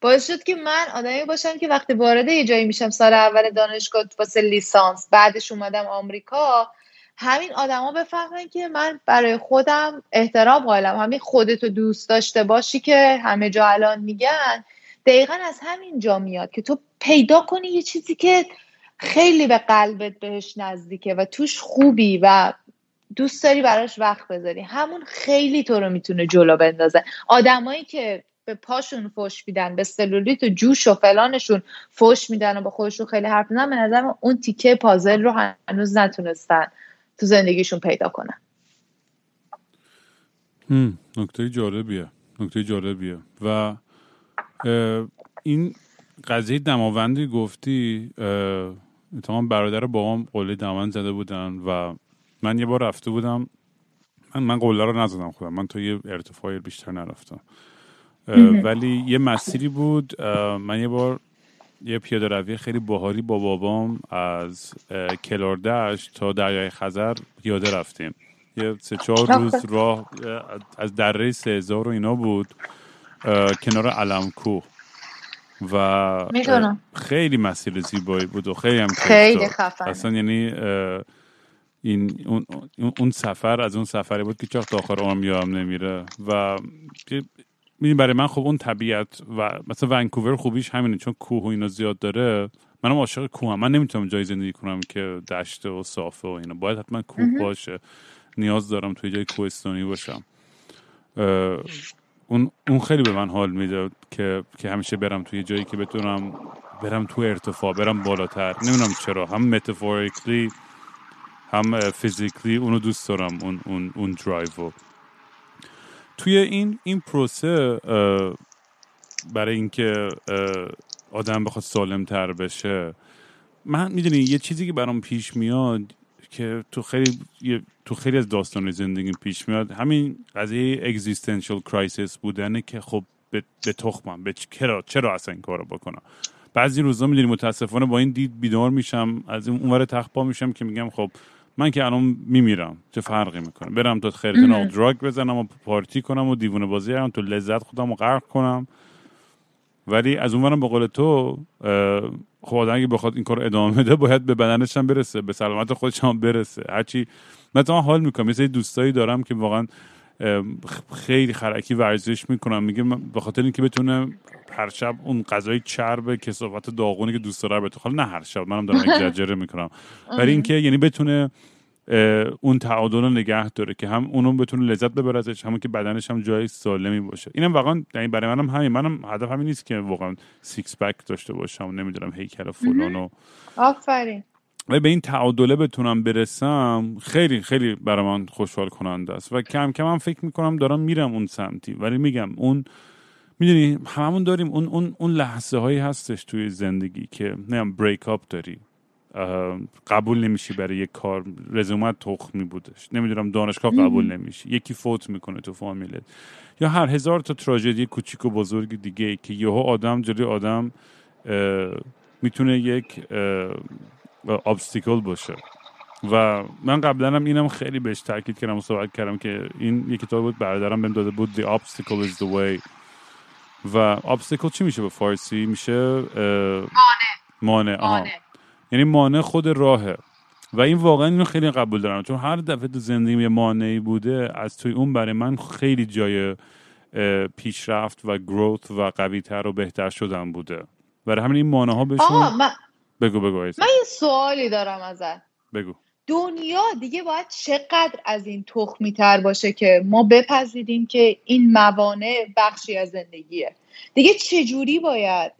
باعث شد که من آدمی باشم که وقتی وارد یه جایی میشم سال اول دانشگاه واسه لیسانس بعدش اومدم آمریکا همین آدما بفهمن که من برای خودم احترام قائلم. همین خودتو دوست داشته باشی که همه جا الان میگن. دقیقا از همین جا میاد که تو پیدا کنی یه چیزی که خیلی به قلبت بهش نزدیکه و توش خوبی و دوست داری براش وقت بذاری. همون خیلی تو رو می‌تونه جلو بندازه. آدمایی که به پاشون فوش میدن به سلولیت و جوش و فلانشون فوش میدن و با خودشون خیلی حرف می‌زنن به نظر اون تیکه پازل رو هنوز نتونستن تو زندگیشون پیدا کنن. نکته جالبیه نکته جالبیه. و این قضیه دماوندی گفتی تمام برادر بابام قله دماوند زده بودن و من یه بار رفته بودم. من من قله رو نزدم خودم. من تا یه ارتفاعی بیشتر نرفتم. ولی یه مسیری بود من یه بار یه پیاده روی خیلی باحالی با بابام از کلاردش تا دریای خزر پیاده رفتیم. یه سه چهار روز راه از دره سه هزار و اینا بود. کنار علم کوه و خیلی مسیر زیبایی بود و خیلی هم خیلی خفن اصلا یعنی این اون, اون سفر از اون سفری بود که چاخت آخر عمر یادم نمیره. و می‌دونی برای من خب اون طبیعت و مثلا ونکوور خوبیش همینه چون کوه و اینا زیاد داره. منم عاشق کوه هم. من نمی‌تونم جای زندگی کنم که دشته و صافه و اینا. باید حتما کوه باشه. نیاز دارم توی جای کوهستانی باشم. اون اون خیلی به من حال می‌داد که که همیشه برم توی جایی که بتونم برم تو ارتفاع برم بالاتر. نمی‌دونم چرا. هم متافوریکلی هم فیزیکلی اونو دوست دارم اون اون اون درایو توی این این پروسه برای اینکه آدم بخواد سالم تر بشه من می‌دونی یه چیزی که برام پیش میاد که تو خیلی تو خیلی از داستان زندگی پیش میاد. همین قضیه existential crisis بودنه که خب به, به تخمم. به چرا چرا اصلا این کارو بکنم؟ بعضی روزا می‌دونی متاسفانه با این دید بیدار میشم. از اونور تخت میشم که میگم خب من که الان میمیرم. چه فرقی می‌کنه؟ برم تا خرخره drug بزنم و پارتی کنم و دیوونه بازی هم تو لذت خودم رو غرق کنم. ولی از اونورم به قول تو خب آدم اگه بخواد این کار ادامه بده باید به بدنش هم برسه به سلامت خودش هم برسه. هرچی مثلا حال می‌کنم. مثل دوستایی دارم که واقعا خیلی خرکی ورزش می‌کنن میگه به خاطر اینکه بتونه هر شب اون غذای چرب کثافت داغونی که دوست داره بتونه حالا نه هر شب منم دارم [LAUGHS] اگزاجره می‌کنم. ولی اینکه یعنی بتونه اون تعادل رو نگه داره که هم اونو بتونه لذت ببره ازش همون که بدنش هم جای سالمی باشه. اینم واقعا یعنی برای منم همین. منم هدف همین نیست که واقعا six pack داشته باشم نمی‌دونم هیکل فلان و آفرین. و به این تعادله بتونم برسم خیلی خیلی برای من خوشحال کننده است. و کم کم هم فکر می‌کنم دارم میرم اون سمتی. ولی میگم اون می‌دونی هممون داریم اون اون اون لحظه هایی هستش توی زندگی که نیم بریک اپ داری. قبول نمیشی برای یک کار رزومت تخمی بودش. نمی‌دونم دانشگاه قبول نمیشی. یکی فوت می‌کنه تو فامیلت. یا هر هزار تا تراژدی کوچیک و بزرگ دیگه که یهو آدم جلوی آدم می‌تونه یک ابستیکل باشه. و من قبلا هم اینم خیلی بهش تاکید کردم و صحبت کردم که این یک کتاب بود برادرم بهم داده بود The Obstacle is the Way. و obstacle چی میشه به فارسی؟ میشه مانع. مانع. یعنی مانع خود راهه. و این واقعا اینو خیلی قبول دارم. چون هر دفعه تو زندگی یه مانعی بوده از توی اون برای من خیلی جای پیشرفت و گروت و قوی تر و بهتر شدن بوده. برای همین این مانع ها بهشون من... بگو بگو من یه سوالی دارم ازت. بگو. دنیا دیگه باید چقدر از این تخمی تر باشه که ما بپذیریم که این موانع بخشی از زندگیه. دیگه چجوری باید؟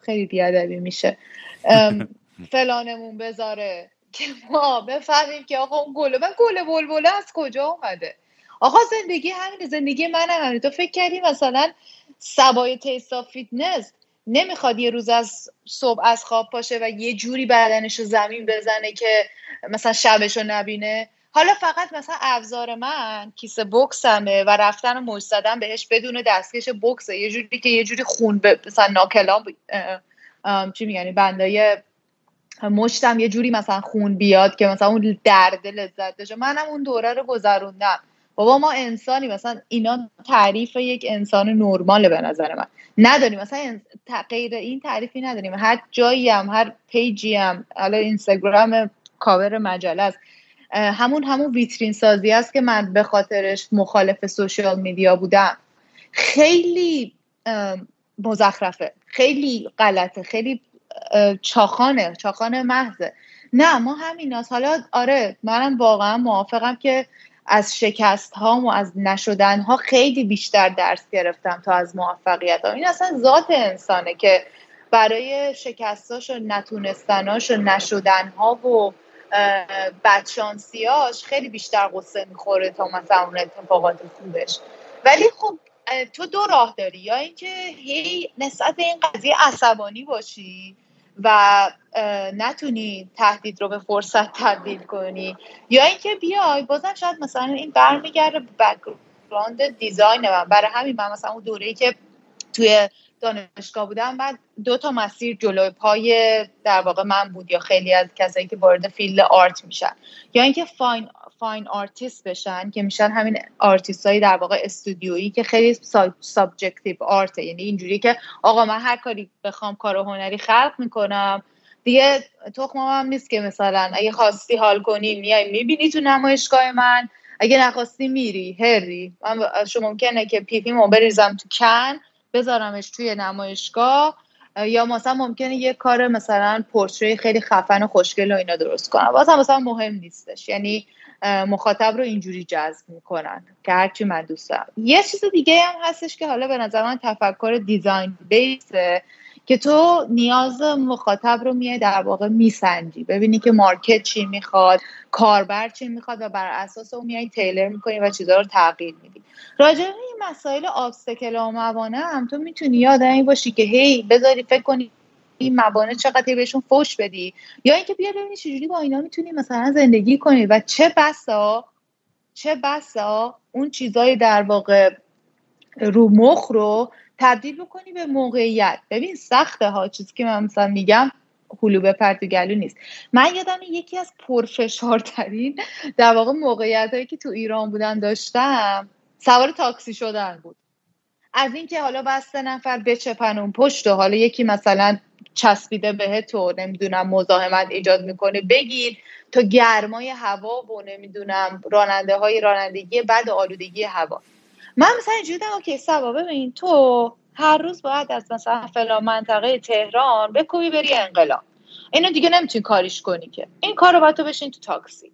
خیلی بیادبی میشه. [LAUGHS] فلانمون بذاره. که ما بفهمیم که آقا اون گله من گله بلبله از کجا اومده؟ آقا زندگی همین زندگی من همینه. تو فکر کردی مثلا صبای تیست آف فیتنس نمی‌خواد یه روز از صبح از خواب پاشه و یه جوری بدنش رو زمین بزنه که مثلا شبش رو نبینه؟ حالا فقط مثلا ابزار من کیسه بکسمه و رفتن و مشت زدن بهش بدون دستکش بکسه یه جوری که یه جوری خون به مثلا knuckle ام چی میگنی بندای مشتم یه جوری مثلا خون بیاد که مثلا اون درد لذت داشته منم اون دوره رو گذروندم. بابا ما انسانی مثلا اینا تعریف یک انسان نرماله به نظر من. نداریم. مثلا غیر این تعریفی نداریم. هر جایی هم هر پیجی هم حالا اینستاگرام کاور مجله است. همون همون ویترین سازی است که من به خاطرش مخالف سوشیال میدیا بودم. خیلی مزخرفه. خیلی غلطه. خیلی چاخانه چاخانه محضه. نه ما همین حالا آره منم واقعا موافقم که از شکست ها و از نشدن ها خیلی بیشتر درس گرفتم تا از موفقیت ها این اصلا ذات انسانه که برای شکستاش و نتونستناش و نشدن ها و بدشانسیاش خیلی بیشتر قصه می‌خوره تا مثلا اون اتفاقات خوبش. ولی خب تو دو راه داری یا اینکه هی نسبت به این قضیه عصبانی باشی و نتونی تهدید رو به فرصت تبدیل کنی یا اینکه بیای بازم شاید مثلا این برمیگرده background design من. برای همین من مثلا اون دوره که توی دانشگاه بودم بعد دو تا مسیر جلوی پای در واقع من بود یا خیلی از کسایی که وارد field art میشن. یا اینکه fine fine artist بشن که میشن همین آرتیست های در واقع استودیویی که خیلی subjective art ه یعنی اینجوری که آقا من هر کاری بخوام کار هنری خلق می‌کنم. دیگه تخمم هم نیست که مثلا اگه خواستی حال کنی میای می‌بینی تو نمایشگاه من. اگه نخواستی میری هری. من شما ممکنه که پیپیمو بریزم تو کن بذارمش توی نمایشگاه. یا مثلا ممکنه یه کار مثلا پورتری خیلی خفن و خوشگل و اینا درست کنم. واسه مثلا مهم نیستش. یعنی مخاطب رو اینجوری جذب می‌کنن که هرچی من دوست دارم. یه چیز دیگه هم هستش که حالا به نظر من تفکر دیزاین بیسه که تو نیاز مخاطب رو میای در واقع میسنجی. ببینی که مارکت چی می‌خواد کاربر چی می‌خواد و بر اساس اون میای تیلر می‌کنی و چیزها رو تغییر میدی. راجع به این مسائل آبستکل و موانع هم تو می‌تونی یادمی باشی که هی بذاری فکر کنی این موانع چقدر بهشون فوش بدی؟ یا اینکه بیا ببینی چجوری با اینا می‌تونی مثلا زندگی کنی و چه بسا چه بسا اون چیزای در واقع رو مخ رو تبدیل بکنی به موقعیت. ببین سخته ها چیزی که من مثلا میگم هلو به پرت گلو نیست. من یادم یکی از پرفشارترین در واقع موقعیت هایی که تو ایران بودن داشتم سوار تاکسی شدن بود. از اینکه حالا بس نفر بچپن اون پشت و حالا یکی مثلا چسبیده به تو نمی‌دونم مزاحمت ایجاد می‌کنه بگیر تا گرمای هوا و نمی‌دونم راننده های رانندگی بعد آلودگی هوا. من مثلا اینجوری که سبا ببین تو هر روز باید از مثلا فلان منطقه تهران بکوبی بری انقلاب. اینو دیگه نمی‌تونی کاریش کنی که. این کار رو باید تو بشین تو تاکسی.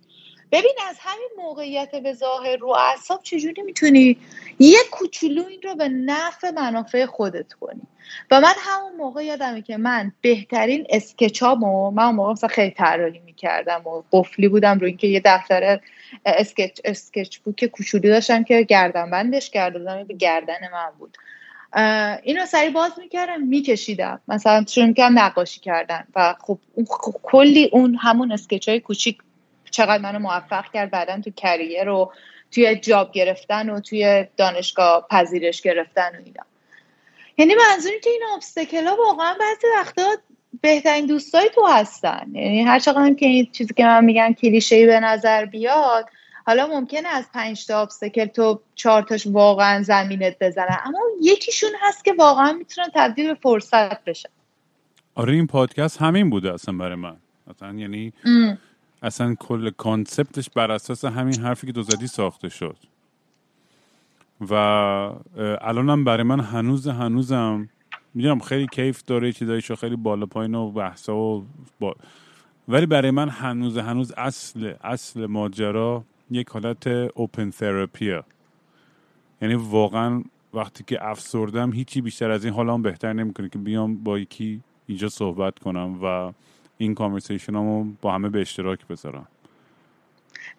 ببین از همین موقعیت به ظاهر رو اعصاب چجوری می‌تونی یه کوچولو این رو به نفع منافع خودت کنی؟ و من همون موقع یادمه که من بهترین اسکچامو من موقع مثلا خیلی طراحی می‌کردم و قفلی بودم روی اینکه یه دفتر اسکچ اسکچ بوک کوچولو داشتم که گردن بندش کرده به گردن من بود. اینو سری باز می‌کردم میکشیدم. مثلا شروع می‌کردم نقاشی کردن و خب کلی اون همون اسکچ های کوچیک چقدر منو موفق کرد بعدا تو کریر رو توی جاب گرفتن و توی دانشگاه پذیرش گرفتن و اینا. یعنی منظوری که این ابستکل ها واقعا بعضی وقتا بهترین دوستای تو هستن. یعنی هر چقدر که این چیزی که من میگم کلیشه به نظر بیاد حالا ممکنه از پنج تا ابستکل تو چهار تاش واقعا زمینت بزنن اما یکیشون هست که واقعا می‌تونن تبدیل به فرصت بشن. آره این پادکست همین بوده اصلا برای من. اصلا یعنی اصلا کل کانسپتش بر اساس همین حرفی که تو زدی ساخته شد. و الانم برای من هنوز هنوزم می‌دونم خیلی کیف داره چیزایشو خیلی بالا پایین و بحثا و ولی برای من هنوز هنوز اصل اصل ماجرا یک حالت اوپن تراپیه یعنی واقعا وقتی که افسردم هیچی بیشتر از این حالم بهتر نمی‌کنه که بیام با یکی اینجا صحبت کنم و این کانورسیشن با همه به اشتراک بذارم.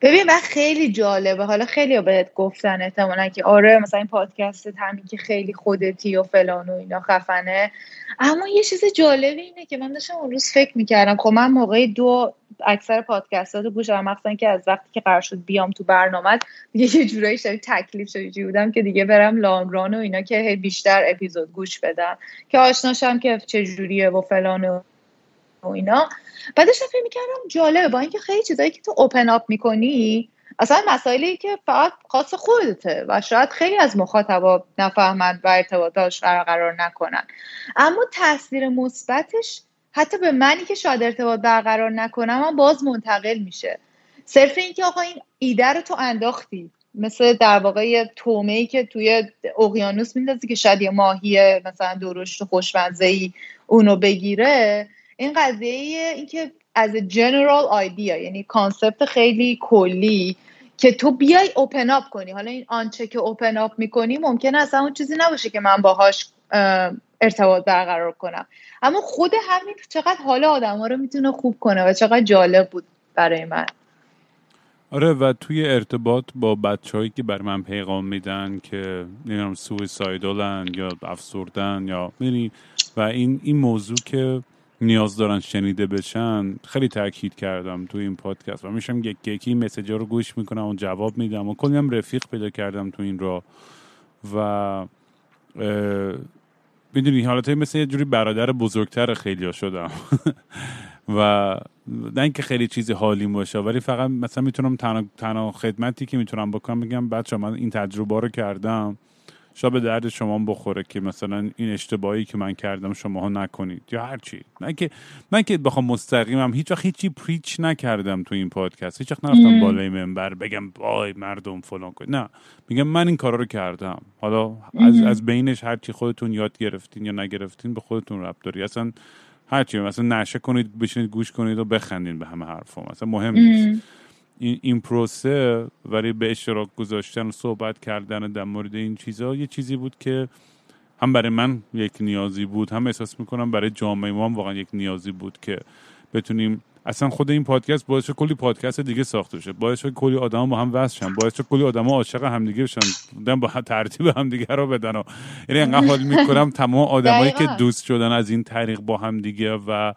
ببین و خیلی جالبه. حالا خیلی بهت گفتن احتمالا که آره مثلا این پادکست همین که خیلی خودتی و فلان و اینا خفنه. اما یه چیز جالبی اینه که من داشتم اون روز فکر می‌کردم خب من موقع دو اکثر پادکستات رو گوش مخصوصا که از وقتی که قرار شد بیام تو برنامه دیگه یه جورایی شدی تکلیف شدی بودم که دیگه برم لانگران و اینا که بیشتر اپیزود گوش بدم. که آشناشم که چه جوریه و فلان و اینا. بعدش فکر می‌کردم جالبه با اینکه خیلی چیزایی که تو اوپن اپ می‌کنی اصلا مسائلی که فقط خاص خودته و شاید خیلی از مخاطبا نفهمند و ارتباطاش قرار قرار نکنن. اما تاثیر مثبتش حتی به منی که شاید ارتباط برقرار نکنم هم باز منتقل میشه. صرف اینکه آقا این ایده رو تو انداختی مثل در واقع یه ای که توی اقیانوس میندازی که شاید یه ماهی مثلا درشت و خوشمزه ای اونو بگیره این قضیه اینکه از general idea یعنی concept خیلی کلی که تو بیای open up کنی. حالا این آنچه که open up می‌کنی ممکنه اصلا اون چیزی نباشه که من باهاش ارتباط برقرار کنم. اما خود همین چقدر حال آدم ها رو می‌تونه خوب کنه و چقدر جالب بود برای من. آره و توی ارتباط با بچههایی که بر من پیغام میدن که نمی‌دونم سویسایدالن یا افسردن یا می‌دونی و این این موضوع که نیاز دارن شنیده بشن خیلی تاکید کردم تو این پادکست و میشم یک یکی مسیجا رو گوش می‌کنم و جواب میدم و کلی هم رفیق پیدا کردم تو این را و می‌دونی حالت مثل یه جوری برادر بزرگتر خیلی ها شدم. [LAUGHS] و نه اینکه خیلی چیزی حالی باشه ولی فقط مثلا می‌تونم تنها, خدمتی که می‌تونم بکنم بگم بچه من این تجربه رو کردم. شاید به درد شما بخوره که مثلا این اشتباهی که من کردم شما ها نکنید یا هر چی. من که من که بخوام مستقیمم. هیچ وقت هیچی پریچ نکردم تو این پادکست. هیچ وقت نرفتم بالای منبر بگم آی مردم فلان کن. نه. میگم من این کارا رو کردم. حالا از, از بینش هر چی خودتون یاد گرفتین یا نگرفتین به خودتون ربط داری. اصلا هرچی مثلا نشه کنید بشینید گوش کنید و بخندین به همه حرفا. مثلا مهم نیست. این, این پروسه ولی به اشتراک گذاشتن و صحبت کردن در مورد این چیزها یه چیزی بود که هم برای من یک نیازی بود هم احساس می‌کنم برای جامعه ما هم واقعا یک نیازی بود که بتونیم اصلا خود این پادکست باعث کلی پادکست دیگه ساخته شد باعث شد کلی آدم با هم وصل شن باعث شد کلی آدم عاشق همدیگه بشن با ترتیب همدیگه رو بدن و یعنی انقدر حال می‌کنم تمام آدمایی که دوست شدن از این طریق با هم دیگه و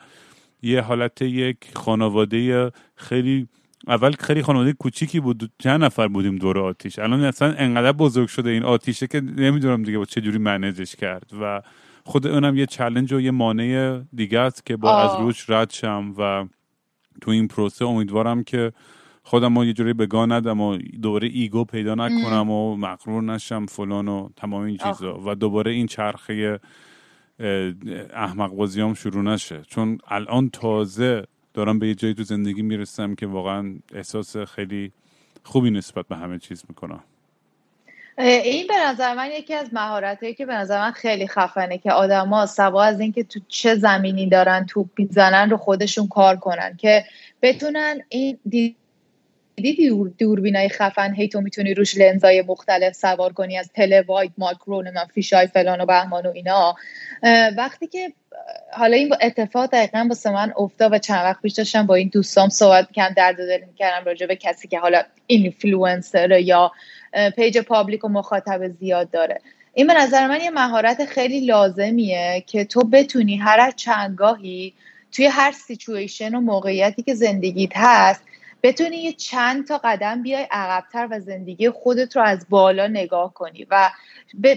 یه حالت یک خانواده خیلی اول خیلی خانواده کوچیکی بود. چند نفر بودیم دور آتیش. الان اصلا انقدر بزرگ شده این آتیشه که نمی‌دونم دیگه با چه جوری manage ش کرد. و خود اونم یه challenge و یه مانع دیگه است که با از روش رد شم. و تو این پروسه امیدوارم که خودم رو یه جوری به گا ندم و دوباره ego پیدا نکنم و مغرور نشم فلان و تمام این چیزا. و دوباره این چرخه احمق بازیام شروع نشه. چون الان تازه دارم به یه جایی تو زندگی می‌رسم که واقعا احساس خیلی خوبی نسبت به همه چیز می‌کنم. این به نظر من یکی از مهارتهایی که به نظر من خیلی خفنه که آدما سوا از اینکه تو چه زمینی دارن توپ می‌زنن رو خودشون کار کنن که بتونن این دیدی دور دوربینای خفن؟ هی تو می‌تونی روش لنزای مختلف سوار کنی از تله واید ماکرو من فیشای فلان و بهمان و اینا. وقتی که حالا این اتفاق دقیقا واسه من افتاد و چند وقت پیش داشتم با این دوستام صحبت کردم درد دل می‌کردم راجع به کسی که حالا اینفلوئنسر یا page public و مخاطب زیاد داره. این به نظر من یه مهارت خیلی لازمیه که تو بتونی هر چندگاهی توی هر سیچویشن و موقعیتی که زندگیت هست بتونی یه چند تا قدم بیای عقبتر و زندگی خودت رو از بالا نگاه کنی و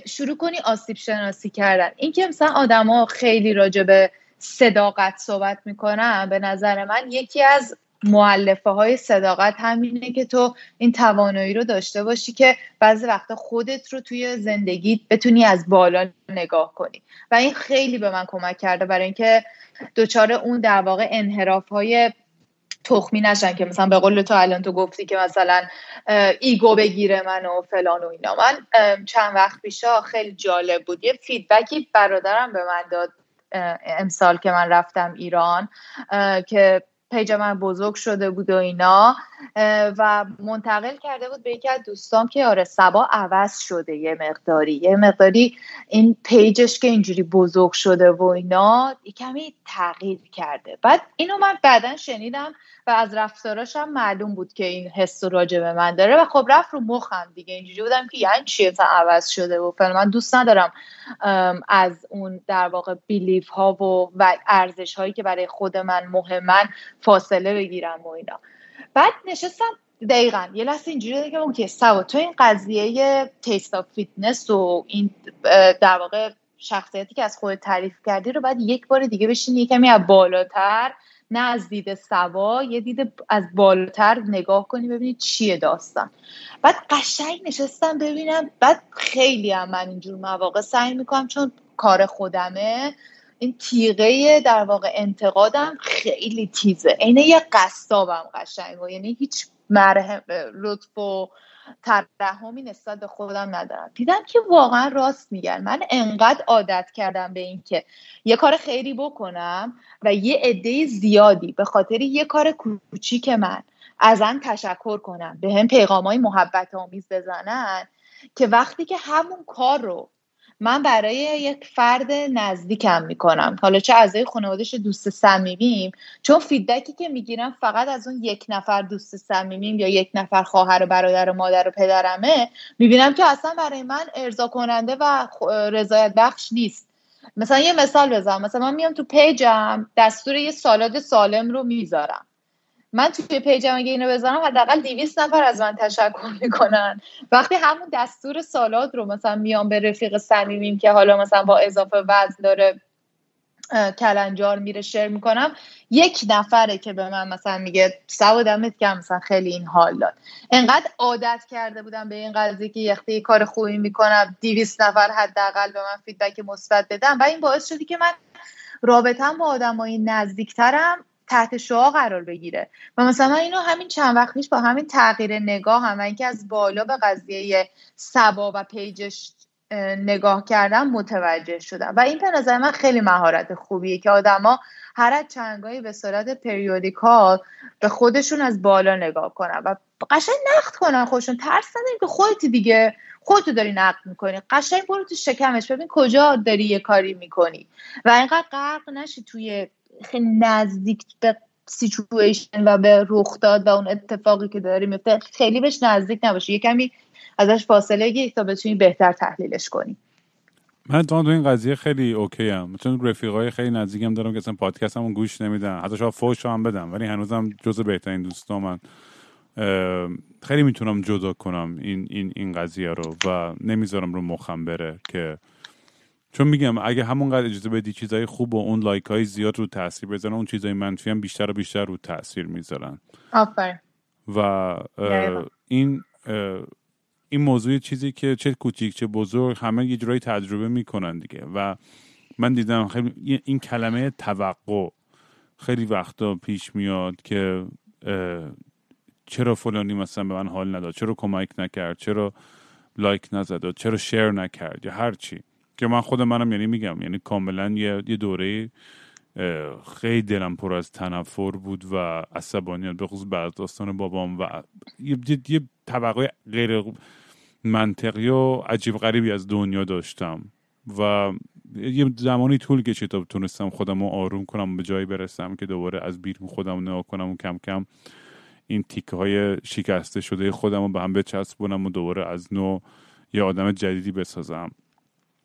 شروع کنی آسیب شناسی کردن. اینکه مثلا آدما خیلی راجع به صداقت صحبت می‌کنن به نظر من یکی از معلفه های صداقت همینه که تو این توانایی رو داشته باشی که بعضی وقتا خودت رو توی زندگی بتونی از بالا نگاه کنی. و این خیلی به من کمک کرده برای اینکه دچار اون در واقع انحراف های تخمی نشن که مثلا به قول تو الان تو گفتی که مثلا ego بگیره من و فلان و اینا. من چند وقت پیشا خیلی جالب بود. یه feedback ی برادرم به من داد امسال که من رفتم ایران که page من بزرگ شده بود و اینا و منتقل کرده بود به یکی از دوستام که آره سبا عوض شده یه مقداری. یه مقداری این page ش که اینجوری بزرگ شده و اینا کمی تغییر کرده. بعد اینو من بعدا شنیدم و از رفتاراش هم معلوم بود که این حس راجع به من داره. و خب رفت رو مخم دیگه. اینجوری بودم که یعنی چیه مثلا عوض شده و فعلا من دوست ندارم از اون در واقع belief ها و, و ارزش هایی که برای خود من مهمن فاصله بگیرم و اینا. بعد نشستم دقیقا یه لحظه اینجوری که okay سبا تو این قضیه Taste of Fitness و این در واقع شخصیتی که از خود تعریف کردی رو بعد یک بار دیگه بشین کمی از بالاتر نه از دید سوا یه دید از بالاتر نگاه کنی ببینی چیه داستان. بعد قشنگ نشستم ببینم بعد خیلی هم من اینجور مواقع سعی می‌کنم چون کار خودمه این تیغه در واقع انتقادم خیلی تیزه. اینه یه قصابم قشنگ و یعنی هیچ مرهم لطف و ترحمی نسبت به خودم ندارم. دیدم که واقعا راست میگن. من انقدر عادت کردم به اینکه یه کار خیری بکنم و یه عده زیادی به خاطر یه کار کوچیک من ازن تشکر کنم. به هم پیغام های محبت آمیز بزنن که وقتی که همون کار رو من برای یک فرد نزدیکم می‌کنم. حالا چه اعضای خانوادش دوست صمیمیم چون فیدبکی که می‌گیرم فقط از اون یک نفر دوست صمیمیم یا یک نفر خواهر و برادر و مادر و پدرمه می‌بینم که اصلا برای من ارضا کننده و رضایت بخش نیست. مثلا یه مثال بزنم. مثلا من میام تو page م دستور یه سالاد سالم رو می‌ذارم. من توی page م اگه اینو بزنم حداقل 200 نفر از من تشکر می‌کنن. وقتی همون دستور سالاد رو مثلا میام به رفیق صمیمیم که حالا مثلا با اضافه وزن داره کلنجار میره share می‌کنم یک نفره که به من مثلا میگه سبا دمت که مثلا خیلی این حال داد. انقدر عادت کرده بودم به این قضیه که یخته کار خوبی می‌کنم 200 نفر حداقل به من feedback مثبت بدن و این باعث شده که من رابطم با آدمای نزدیکترم. تحت شعا قرار بگیره. و مثلا اینو همین چند وقت پیش با همین تغییر نگاه هم اینکه از بالا به قضیه سبا و پیجش نگاه کردم متوجه شدم. و این به نظر من خیلی مهارت خوبیه که آدما هر از چندگاهی به صورت پریودیکال به خودشون از بالا نگاه کنن و قشنگ نقد کنن خودشون. ترس نداریم که خودتی دیگه خودتو داری نقد می‌کنی. قشنگ برو تو شکمش ببین کجا داری یه کاری می‌کنی. و اینقدر غرق نشی توی خیلی نزدیک به سیچویشن و به رخ داد و اون اتفاقی که داری میفته خیلی بهش نزدیک نباشی یه کمی ازش فاصله گیری تا بتونی بهتر تحلیلش کنی. من تو این قضیه خیلی okay ام. چون رفیقای خیلی نزدیکم دارم که اصلا پادکستمون گوش نمیدن. حتی شاید فوش هم بدم ولی هنوزم جز بهترین دوستا من. خیلی می‌تونم جدا کنم این این این قضیه رو و نمی‌ذارم رو مخم بره که چون میگم اگه همونقدر اجازه بدی چیزای خوب و اون لایک های زیاد رو تاثیر بزنن اون چیزای منفی هم بیشتر و بیشتر رو تاثیر می‌ذارن. آفر و این این موضوع چیزی که چه کوچیک چه بزرگ همه یه جورایی تجربه می‌کنن دیگه. و من دیدم خیلی این کلمه توقع خیلی وقتا پیش میاد که چرا فلانی مثلا به من حال نداد؟ چرا کمک نکرد؟ چرا لایک نزد؟ چرا شیر نکرد؟ یا هر چی. که من خود منم یعنی میگم یعنی کاملا یه, دوره خیلی دلم پر از تنفر بود و عصبانیت به خصوص بعد داستان بابام و یه, یه طبقه غیر منطقی و عجیب غریبی از دنیا داشتم و یه زمانی طول کشید تا تونستم خودم رو آروم کنم به جایی برسم که دوباره از بیرون خودم نگاه کنم و کم کم این تیکه های شکسته شده خودم رو به هم بچسبونم و دوباره از نو یه آدم جدیدی بسازم.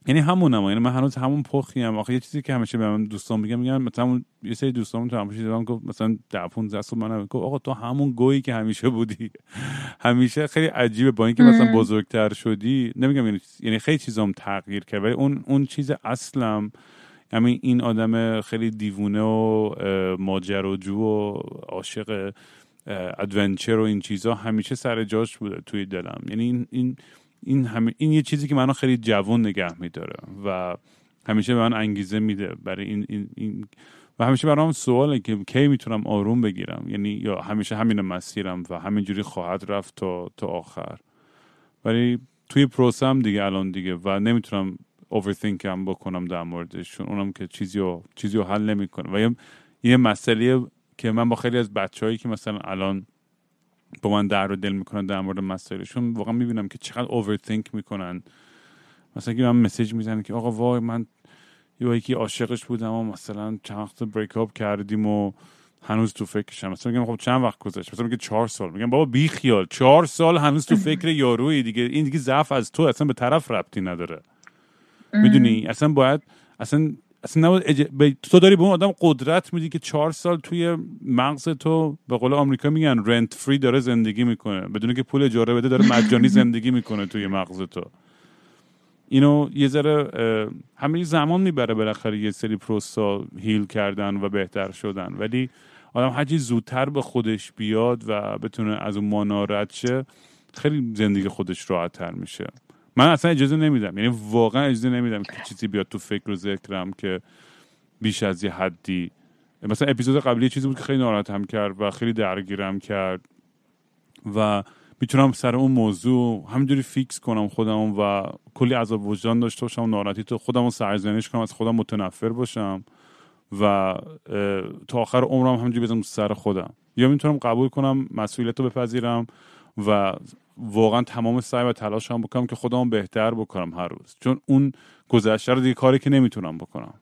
یعنی همونم یعنی من هنوز همون پخی ام آخه یه چیزی که همیشه به من دوستان میگم میگم مثلا یه سری دوستان تو همیشه دیدم گفت مثلا 10 15 سال من گفت آقا تو همون گویی که همیشه بودی. همیشه خیلی عجیبه. با اینکه مثلا بزرگتر شدی نمیگم یعنی یعنی خیلی چیزام تغییر کرد. ولی اون اون چیز اصلم همین این آدم خیلی دیوونه و ماجراجو و عاشق ادونچر و این چیزها همیشه سر جاش بوده توی دلم. یعنی این این این, همه این یه چیزی که منو خیلی جوان نگه میداره و همیشه به من انگیزه میده برای این, این, این و همیشه برام سواله که کی می‌تونم آروم بگیرم؟ یعنی یا همیشه همین مسیرم و همینجوری خواهد رفت تا تا آخر. ولی توی پروسم دیگه الان دیگه و نمی‌تونم اوورثینک هم بکنم در موردش چون اونم که چیزی رو چیزی حل نمی‌کنه. و یه, یه مسئله که من با خیلی از بچههایی که مثلا الان با من در رو دل می‌کنن در مورد مسائلشون. واقعا می‌بینم که چقدر اوورثینک می‌کنن. مثلا که من مسیج می‌زنن که آقا وای من یه یکی عاشقش بودم و مثلا چند وقت بریک اپ کردیم و هنوز تو فکرشم. مثلا میگم خب چند وقت گذشت؟ مثلا میگه چهار سال. میگم بابا بی خیال. چهار سال هنوز تو فکر یاروی دیگه. این دیگه ضعف از تو. اصلا به طرف ربطی نداره. می‌دونی؟ اصلا باید اصلا اصلا تو داری به اون آدم قدرت میدی که چهار سال توی مغز تو به قول آمریکا میگن رنت فری داره زندگی می‌کنه. بدون که پول اجاره بده داره مجانی زندگی می‌کنه توی مغز تو. اینو یه ذره همه زمان می‌بره بالاخره یه سری پروسا هیل کردن و بهتر شدن. ولی آدم هرچی زودتر به خودش بیاد و بتونه از اون مانارت شه خیلی زندگی خودش راحت تر میشه. من اصلا اجازه نمیدم. یعنی واقعا اجازه نمیدم که چیزی بیاد تو فکر و ذکرم که بیش از یه حدی. مثلا اپیزود قبلی چیزی بود که خیلی ناراحتم کرد و خیلی درگیرم کرد و می‌تونم سر اون موضوع همینجوری فیکس کنم خودم و کلی عذاب وجدان داشته باشم ناراحتی تو خودم رو سرزنش کنم از خودم متنفر باشم و تا آخر عمرم همینجوری بزنم سر خودم. یا می‌تونم قبول کنم مسئولیت رو بپذیرم و واقعا تمام سعی و تلاش هم بکنم که خودم بهتر بکنم هر روز. چون اون گذشته رو دیگه کاری که نمی‌تونم بکنم.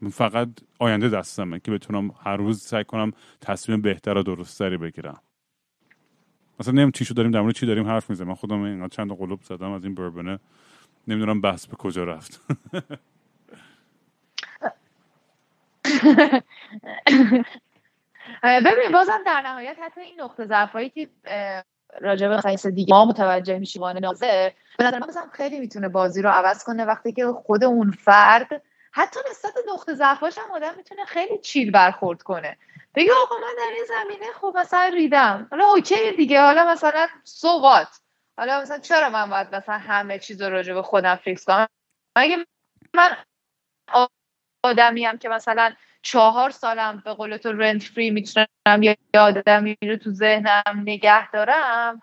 من فقط آینده دستمه که بتونم هر روز سعی کنم تصمیم بهتر و درستری بگیرم. مثلا نمیم چی داریم در مورد چی داریم حرف می‌زنیم. من خودم اینقدر چند قلوب زدم از این بربنه نمی‌دونم بحث به کجا رفت. [LAUGHS] ببین بازم در نهایت حتی این نقطه ضعفایی که راجع به خیس دیگه ما متوجه میشیم وانه ناظر به نظر من خیلی می‌تونه بازی رو عوض کنه وقتی که خود اون فرد حتی نسبت نقطه ضعفاش هم آدم می‌تونه خیلی چیل برخورد کنه. بگه آقا من در این زمینه خب مثلا ریدم. حالا اوکی دیگه. حالا مثلا سوقات حالا مثلا چرا من باید مثلا همه چیز رو راجع به خودم فیکس کنم؟ مگه من آدمیم که مثلا چهار سالم به قول تو رنت فری می‌تونم یه آدمی رو تو ذهنم نگه دارم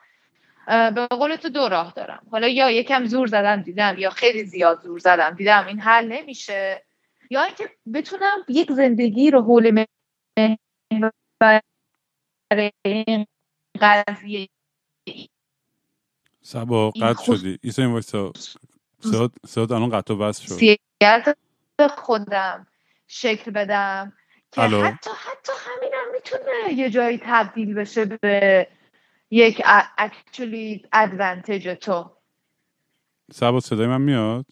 به قول تو دو راه دارم. حالا یا یکم زور زدم دیدم یا خیلی زیاد زور زدم دیدم این حل نمیشه یا اینکه بتونم یک زندگی رو حول این قضیه سبا قطع شدی. ایسا این وایسا. صدات الان قطع و شد. خودم. شکل بدم که حتی حتی همینم می‌تونه یه جایی تبدیل بشه به یک اکچولی ادوانتیج تو. سبا صدای من میاد؟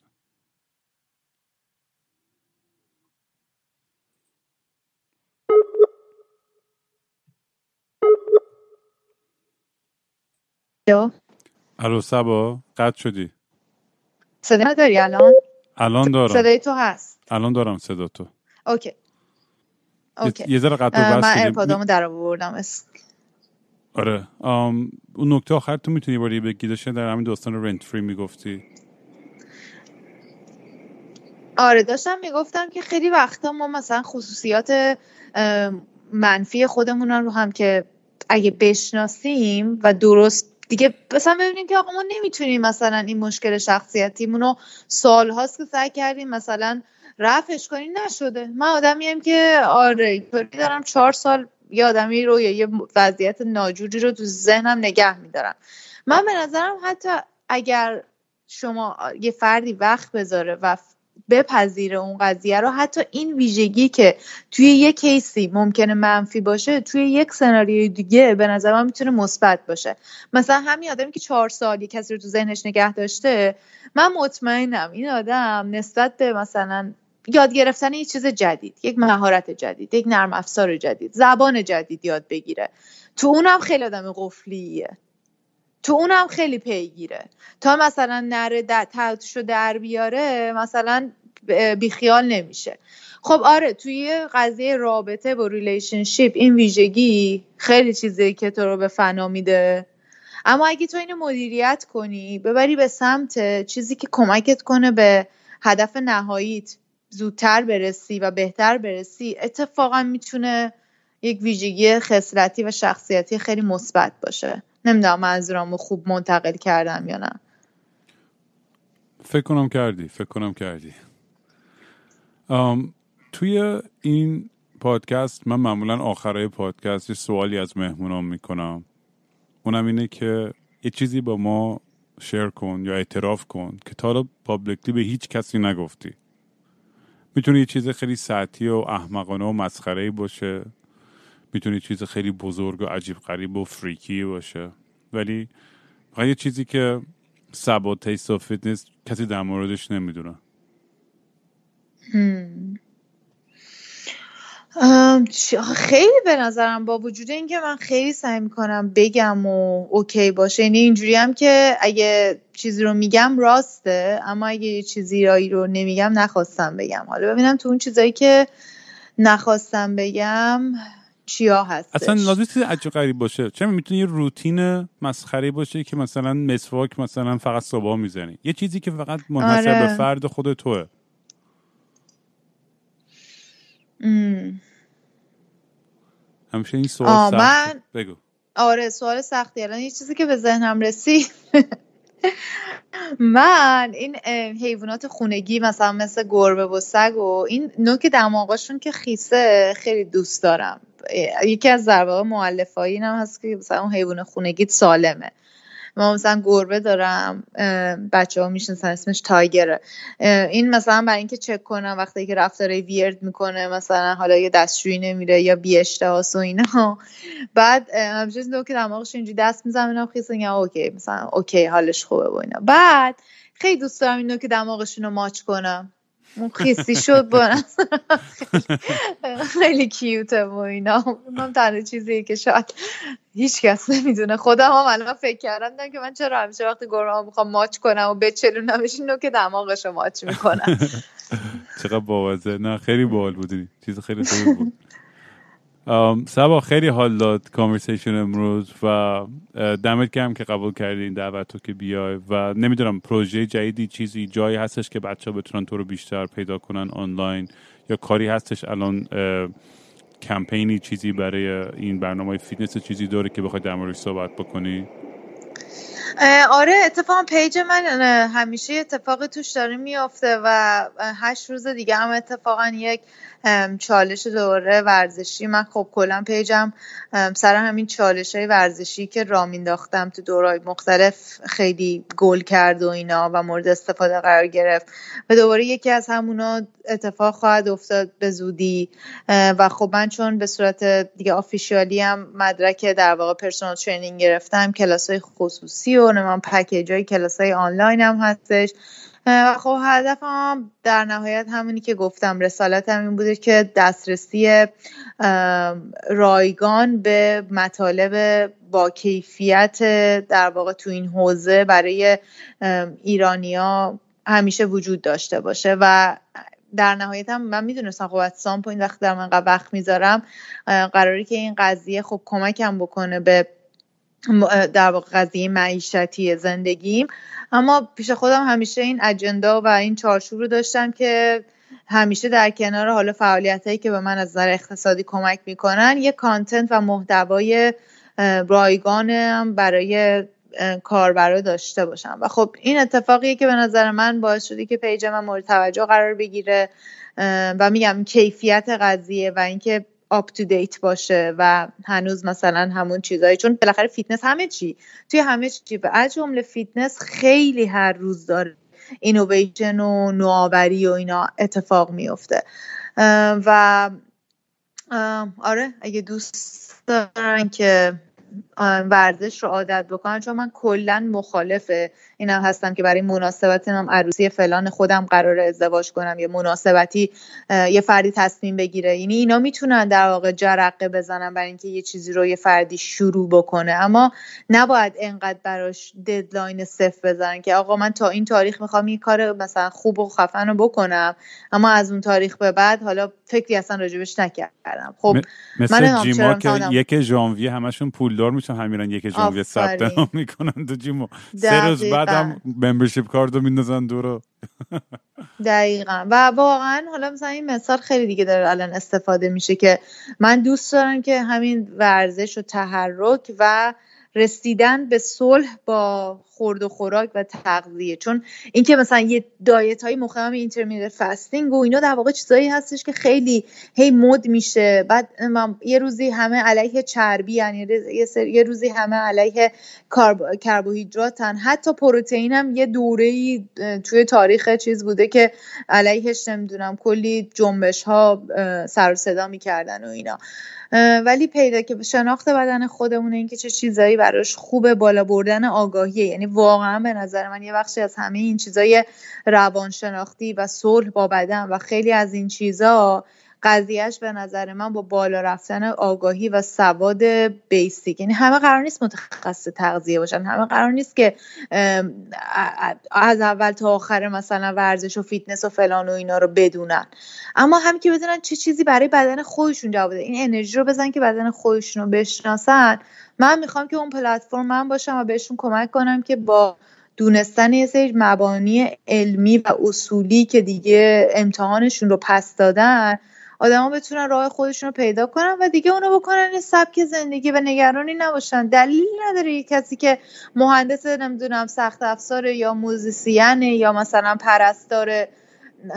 الو؟ سبا قطع شدی. صدای داری الان؟ الان دارم. صدای تو هست. الان دارم صداتو. okay. okay. یه ذره قطع من AirPod امو در آوردم آره. اون نکته آخر تو می‌تونی داری بگی داشته در همین داستان rent free می‌گفتی. آره داشتم می‌گفتم که خیلی وقتا ما مثلا خصوصیات منفی خودمون رو هم که اگه بشناسیم و درست دیگه مثلا ببینیم که آقا ما نمی‌تونیم مثلا این مشکل شخصیتیمون رو سالهاست که سعی کردیم مثلا رفعش کنیم نشده. من آدمیم که آره اینطوری دارم چهار سال یه آدمی رو یه وضعیت ناجوری رو تو ذهنم نگه میدارم. من به نظرم حتی اگر شما یه فردی وقت بذاره و بپذیره اون قضیه رو حتی این ویژگی که توی یه کیسی ممکنه منفی باشه توی یک سناریوی دیگه به نظر من می‌تونه مثبت باشه. مثلا همین آدمی که چهار سال یه کسی رو تو ذهنش نگه داشته من مطمئنم این آدم نسبت به مثلا یاد گرفتن یه چیز جدید یک مهارت جدید یک نرم افزار جدید زبان جدید یاد بگیره. تو اونم خیلی آدم قفلیه. تو اونم خیلی پیگیره. تا مثلا نره در رو در بیاره مثلا بیخیال نمیشه. خب آره توی قضیه رابطه با relationship این ویژگی خیلی چیزی که تو رو به فنا میده. اما اگه تو اینو مدیریت کنی ببری به سمت چیزی که کمکت کنه به هدف نهاییت. زودتر برسی و بهتر برسی اتفاقا می‌تونه یک ویژگی خصلتی و شخصیتی خیلی مثبت باشه. نمی‌دونم منظورم رو خوب منتقل کردم یا نه. فکر کنم کردی فکر کنم کردی. توی این پادکست من معمولا آخرای پادکست یه سوالی از مهمونام می‌کنم. اونم اینه که یه چیزی با ما شیر کن یا اعتراف کن که تا حالا پابلیکلی به هیچ کسی نگفتی. می‌تونه یه چیز خیلی سطحی و احمقانه و مسخره باشه. می‌تونه چیز خیلی بزرگ و عجیب غریب و فریکی باشه. ولی یه چیزی که سبا Taste of Fitness کسی در موردش نمی‌دونه. خیلی به نظرم با وجود اینکه من خیلی سعی می‌کنم بگم و okay باشه یعنی اینجوری هم که اگه چیزی رو میگم راسته اما اگه یه چیزی رایی رو نمیگم نخواستم بگم. حالا ببینم تو اون چیزایی که نخواستم بگم چیا هست اصلا لازم چیز عجب غریب باشه. چه می‌تونه یه روتین مسخره باشه که مثلا مسواک مثلا فقط صبح می‌زنی؟ یه چیزی که فقط منحصر آره. به فرد خود توه. همیشه این سوال سخت من... بگو. آره سوال سختی. الان یه چیزی که به ذهنم رسید. [LAUGHS] من این حیوانات خونگی مثلا مثل گربه و سگ و این نوک دماغاشون که خیسه خیلی دوست دارم. یکی از ضربه معلفایی هم هست که مثلا اون حیوان خونگیت سالمه. ما مثلا گربه دارم بچه ها میشنسن اسمش تایگره این مثلا برای اینکه چک کنم وقتی که رفتاره ویرد می‌کنه مثلا حالا یه دستشویی نمیره یا بی و اینا. بعد همچنین دو که دماغش اینجوری دست می‌زنم خیس اوکی مثلا اوکی حالش خوبه و اینا. بعد خیلی دوست دارم اینو که دماغشون رو ماچ کنم. اون خیسی شد با خیلی کیوته و اینا. من تنها چیزی که شاید هیچ کس نمی‌دونه. خودم هم الان فکر کردم که من چرا همیشه وقتی گرمه می‌خوام ماچ کنم و بچلونمش اینو که دماغشو ماچ می‌کنم. چقدر بابازه نه خیلی باحال بودی. چیز خیلی خوبی بود. [LAUGHS] سبا خیلی حال داد کانورسیشن امروز و دمت گرم که قبول کردی این دعوت رو که بیای و نمی‌دونم پروژه جدیدی چیزی جایی هستش که بچه ها بتونن تو رو بیشتر پیدا کنن آنلاین یا کاری هستش الان کمپینی چیزی برای این برنامه فیتنس چیزی داره که بخوای در موردش صحبت بکنی؟ آره اتفاقا page من همیشه اتفاقی توش داره میافته و هشت روز دیگه هم اتفاقا یک چالش دوره ورزشی. من خب کلا page م سر همین چالش های ورزشی که را مینداختم تو دورهای مختلف خیلی گل کرد و اینا و مورد استفاده قرار گرفت. و دوباره یکی از همونا اتفاق خواهد افتاد به زودی. و خب من چون به صورت دیگه officially هم مدرک در واقع personal training گرفتم کلاس های خصوصی و من package های کلاس های آنلاین هم هستش. خب هدفم در نهایت همونی که گفتم رسالت این بوده که دسترسی رایگان به مطالب با کیفیت در واقع تو این حوزه برای ایرانیا همیشه وجود داشته باشه. و در نهایت هم من می‌دونستم خب از سام وقتی در من وقت می‌ذارم قراری که این قضیه خب کمکم بکنه به در واقع قضیه معیشتی زندگیم. اما پیش خودم همیشه این اجندا و این چارچوب رو داشتم که همیشه در کنار حالا فعالیت هایی که به من از نظر اقتصادی کمک می‌کنن یه کانتنت و محتوای رایگانم برای کاربرا داشته باشم. و خب این اتفاقیه که به نظر من باعث شده که page من مورد توجه قرار بگیره. و میگم کیفیت قضیه و اینکه up to date باشه و هنوز مثلا همون چیزایی چون بالاخره فیتنس همه چی توی همه چی به از جمله فیتنس خیلی هر روز داره اینویشن و نوآوری و اینا اتفاق میفته و آره اگه دوست دارن که ورزش رو عادت بکنم چون من کلا مخالف اینم هستم که برای مناسبت هم عروسی فلان خودم قرار ازدواج کنم یا مناسبتی یه فردی تصمیم بگیره. یعنی اینا می‌تونن در واقع جرقه بزنن برای اینکه یه چیزی رو یه فردی شروع بکنه. اما نباید انقدر براش ددلاین صفر بزنن که آقا من تا این تاریخ می‌خوام این کار مثلا خوب و خفن رو بکنم اما از اون تاریخ به بعد حالا فکری اصلا راجبش نکردم. خب مثل من جیما که یک ژانویه همشون پولدار میشن همیرن یک ژانویه ثبت نام می‌کنن تو جیمو. سه روز بعدم ممبرشیپ کاردو میندازن دورو دقیقا. و واقعا حالا مثلا این مثال خیلی دیگه داره الان استفاده میشه که من دوست دارم که همین ورزش و تحرک و رسیدن به صلح با خورد و خوراک و تغذیه. چون اینکه مثلا یه diet های مخمم intermittent fasting و اینا در واقع چیزایی هستش که خیلی هی مد میشه. بعد یه روزی همه علیه چربی یعنی یه روزی همه علیه کربوهیدراتن. حتی پروتئین هم یه دوره توی تاریخ چیز بوده که علیهش نمی‌دونم کلی جنبش ها سر صدا می‌کردن و اینا. ولی پیدا که شناخت بدن خودمونه اینکه چه چیزایی براش خوبه بالا بردن آگاهیه. یعنی واقعا به نظر من یه بخشی از همه این چیزای روانشناختی و صلح با بدن و خیلی از این چیزا قضیهش به نظر من با بالا رفتن آگاهی و سواد basic. یعنی همه قرار نیست متخصص تغذیه باشن. همه قرار نیست که از اول تا آخر مثلا ورزش و فیتنس و فلان و اینا رو بدونن. اما هم که بدونن چه چیزی برای بدن خودشون جواب این انرژی رو بزن که بدن خودشون رو بشناسن. من می‌خوام که اون پلتفرم من باشم و بهشون کمک کنم که با دونستن یه سری مبانی علمی و اصولی که دیگه امتحانشون رو پس دادن آدما بتونن راه خودشون رو پیدا کنن و دیگه اونو بکنن سبک زندگی و نگرانی نباشن. دلیل نداره یه کسی که مهندس نمی‌دونم سخت افزار یا موزیسین یا مثلا پرستار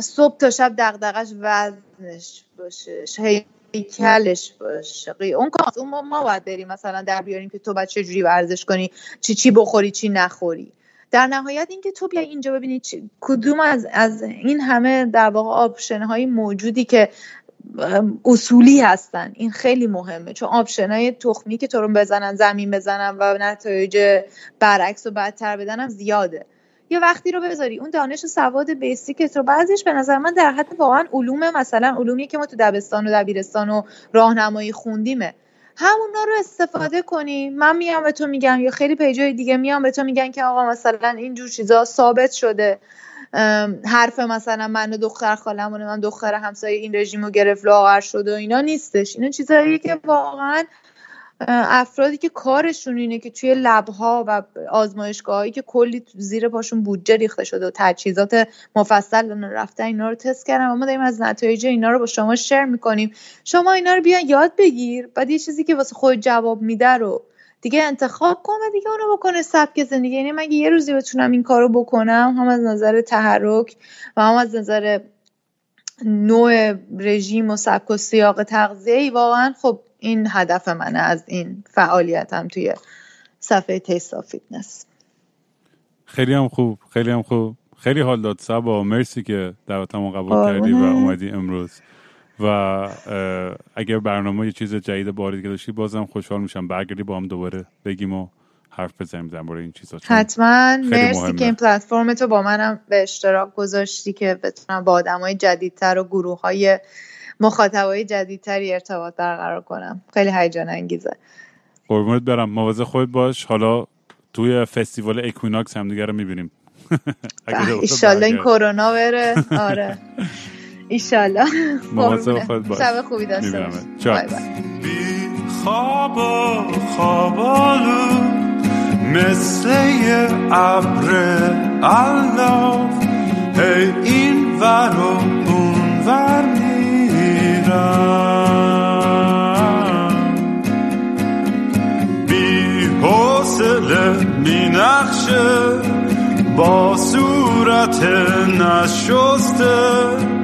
صبح تا شب دغدغش وزنش باشه هیکلش باشه. اون اون ما باید بریم مثلا در بیاریم که تو باید چجوری ورزش کنی چی چی بخوری چی نخوری. در نهایت اینکه تو بیا اینجا ببینید کدوم از از این همه در واقع option های موجودی که اصولی هستن. این خیلی مهمه. چون option های تخمی که تو رو بزنن زمین بزنن و نتایج برعکس و بدتر بدنم زیاده. یه وقتی رو بذاری. اون دانش و سواد basic تو بعضیش به نظر من در حد واقعا علوم مثلا علومی که ما تو دبستان و دبیرستان و راهنمایی خوندیمه. همونا رو استفاده کنی. من میام به تو میگم یا خیلی پیجای دیگه میام به تو میگن که آقا مثلا اینجور چیزا ثابت شده. حرف مثلا من و دختر خالمون من دختر همسایه این رژیم رو گرفت لاغر شد و اینا نیستش. اینا چیزایی که واقعا افرادی که کارشون اینه که توی لبها و آزمایشگاهایی که کلی زیر پاشون بودجه ریخته شده و تجهیزات مفصل رفتن اینا رو تست کردن و ما داریم از نتایج اینا رو با شما شیر می‌کنیم. شما اینا رو بیان یاد بگیر. بعد یه چیزی که واسه خود جواب میده رو دیگه انتخاب کن و دیگه اونو بکنه سبک زندگی. یعنی اگه یه روزی بتونم این کارو بکنم هم از نظر تحرک و هم از نظر نوع رژیم و سبک و سیاق تغذیه ای واقعا خب این هدف منه از این فعالیتم توی صفحه Taste of Fitness خیلی هم خوب خیلی هم خوب. خیلی حال داد صبا مرسی که دعوتمو قبول کردی و اومدی امروز. و اگر برنامه یه چیز جدید باری که داشتی بازم خوشحال میشم. برگردی با هم دوباره بگیم و حرف بزنیم در مورد این چیزا. حتما. مرسی که این پلتفرم تو با منم به اشتراک گذاشتی که بتونم با آدم های جدیدتر و گروه های مخاطبای جدیدتری ارتباط برقرار کنم. خیلی هیجان انگیزه. قربونت برم. مواظب خود باش. حالا توی فستیوال Equinox هم دیگه رو می‌بینیم. [LAUGHS] ایشالله این کرونا بره. آره. [LAUGHS] ایشالله مواظب خود باش. شب خوبی داشته باش بای بای. خواب خوابالو مثل یه ابر هی این ور و اون ور میرم. بی حوصله می نقشه با صورت نشسته.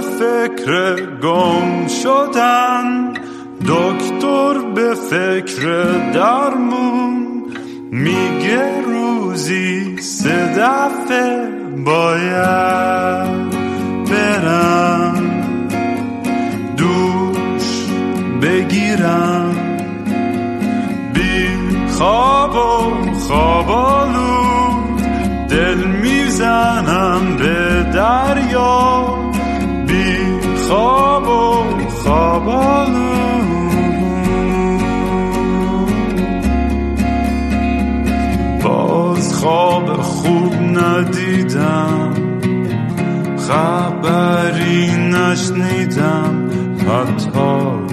فکر گم شدن دکتر به فکر درمون میگه روزی سه دفعه باید برم دوش بگیرم. بی خواب و خوابالو دل می‌زنم به دریا. خواب و خوابالو باز خواب خوب ندیدم خبری نشنیدم حتی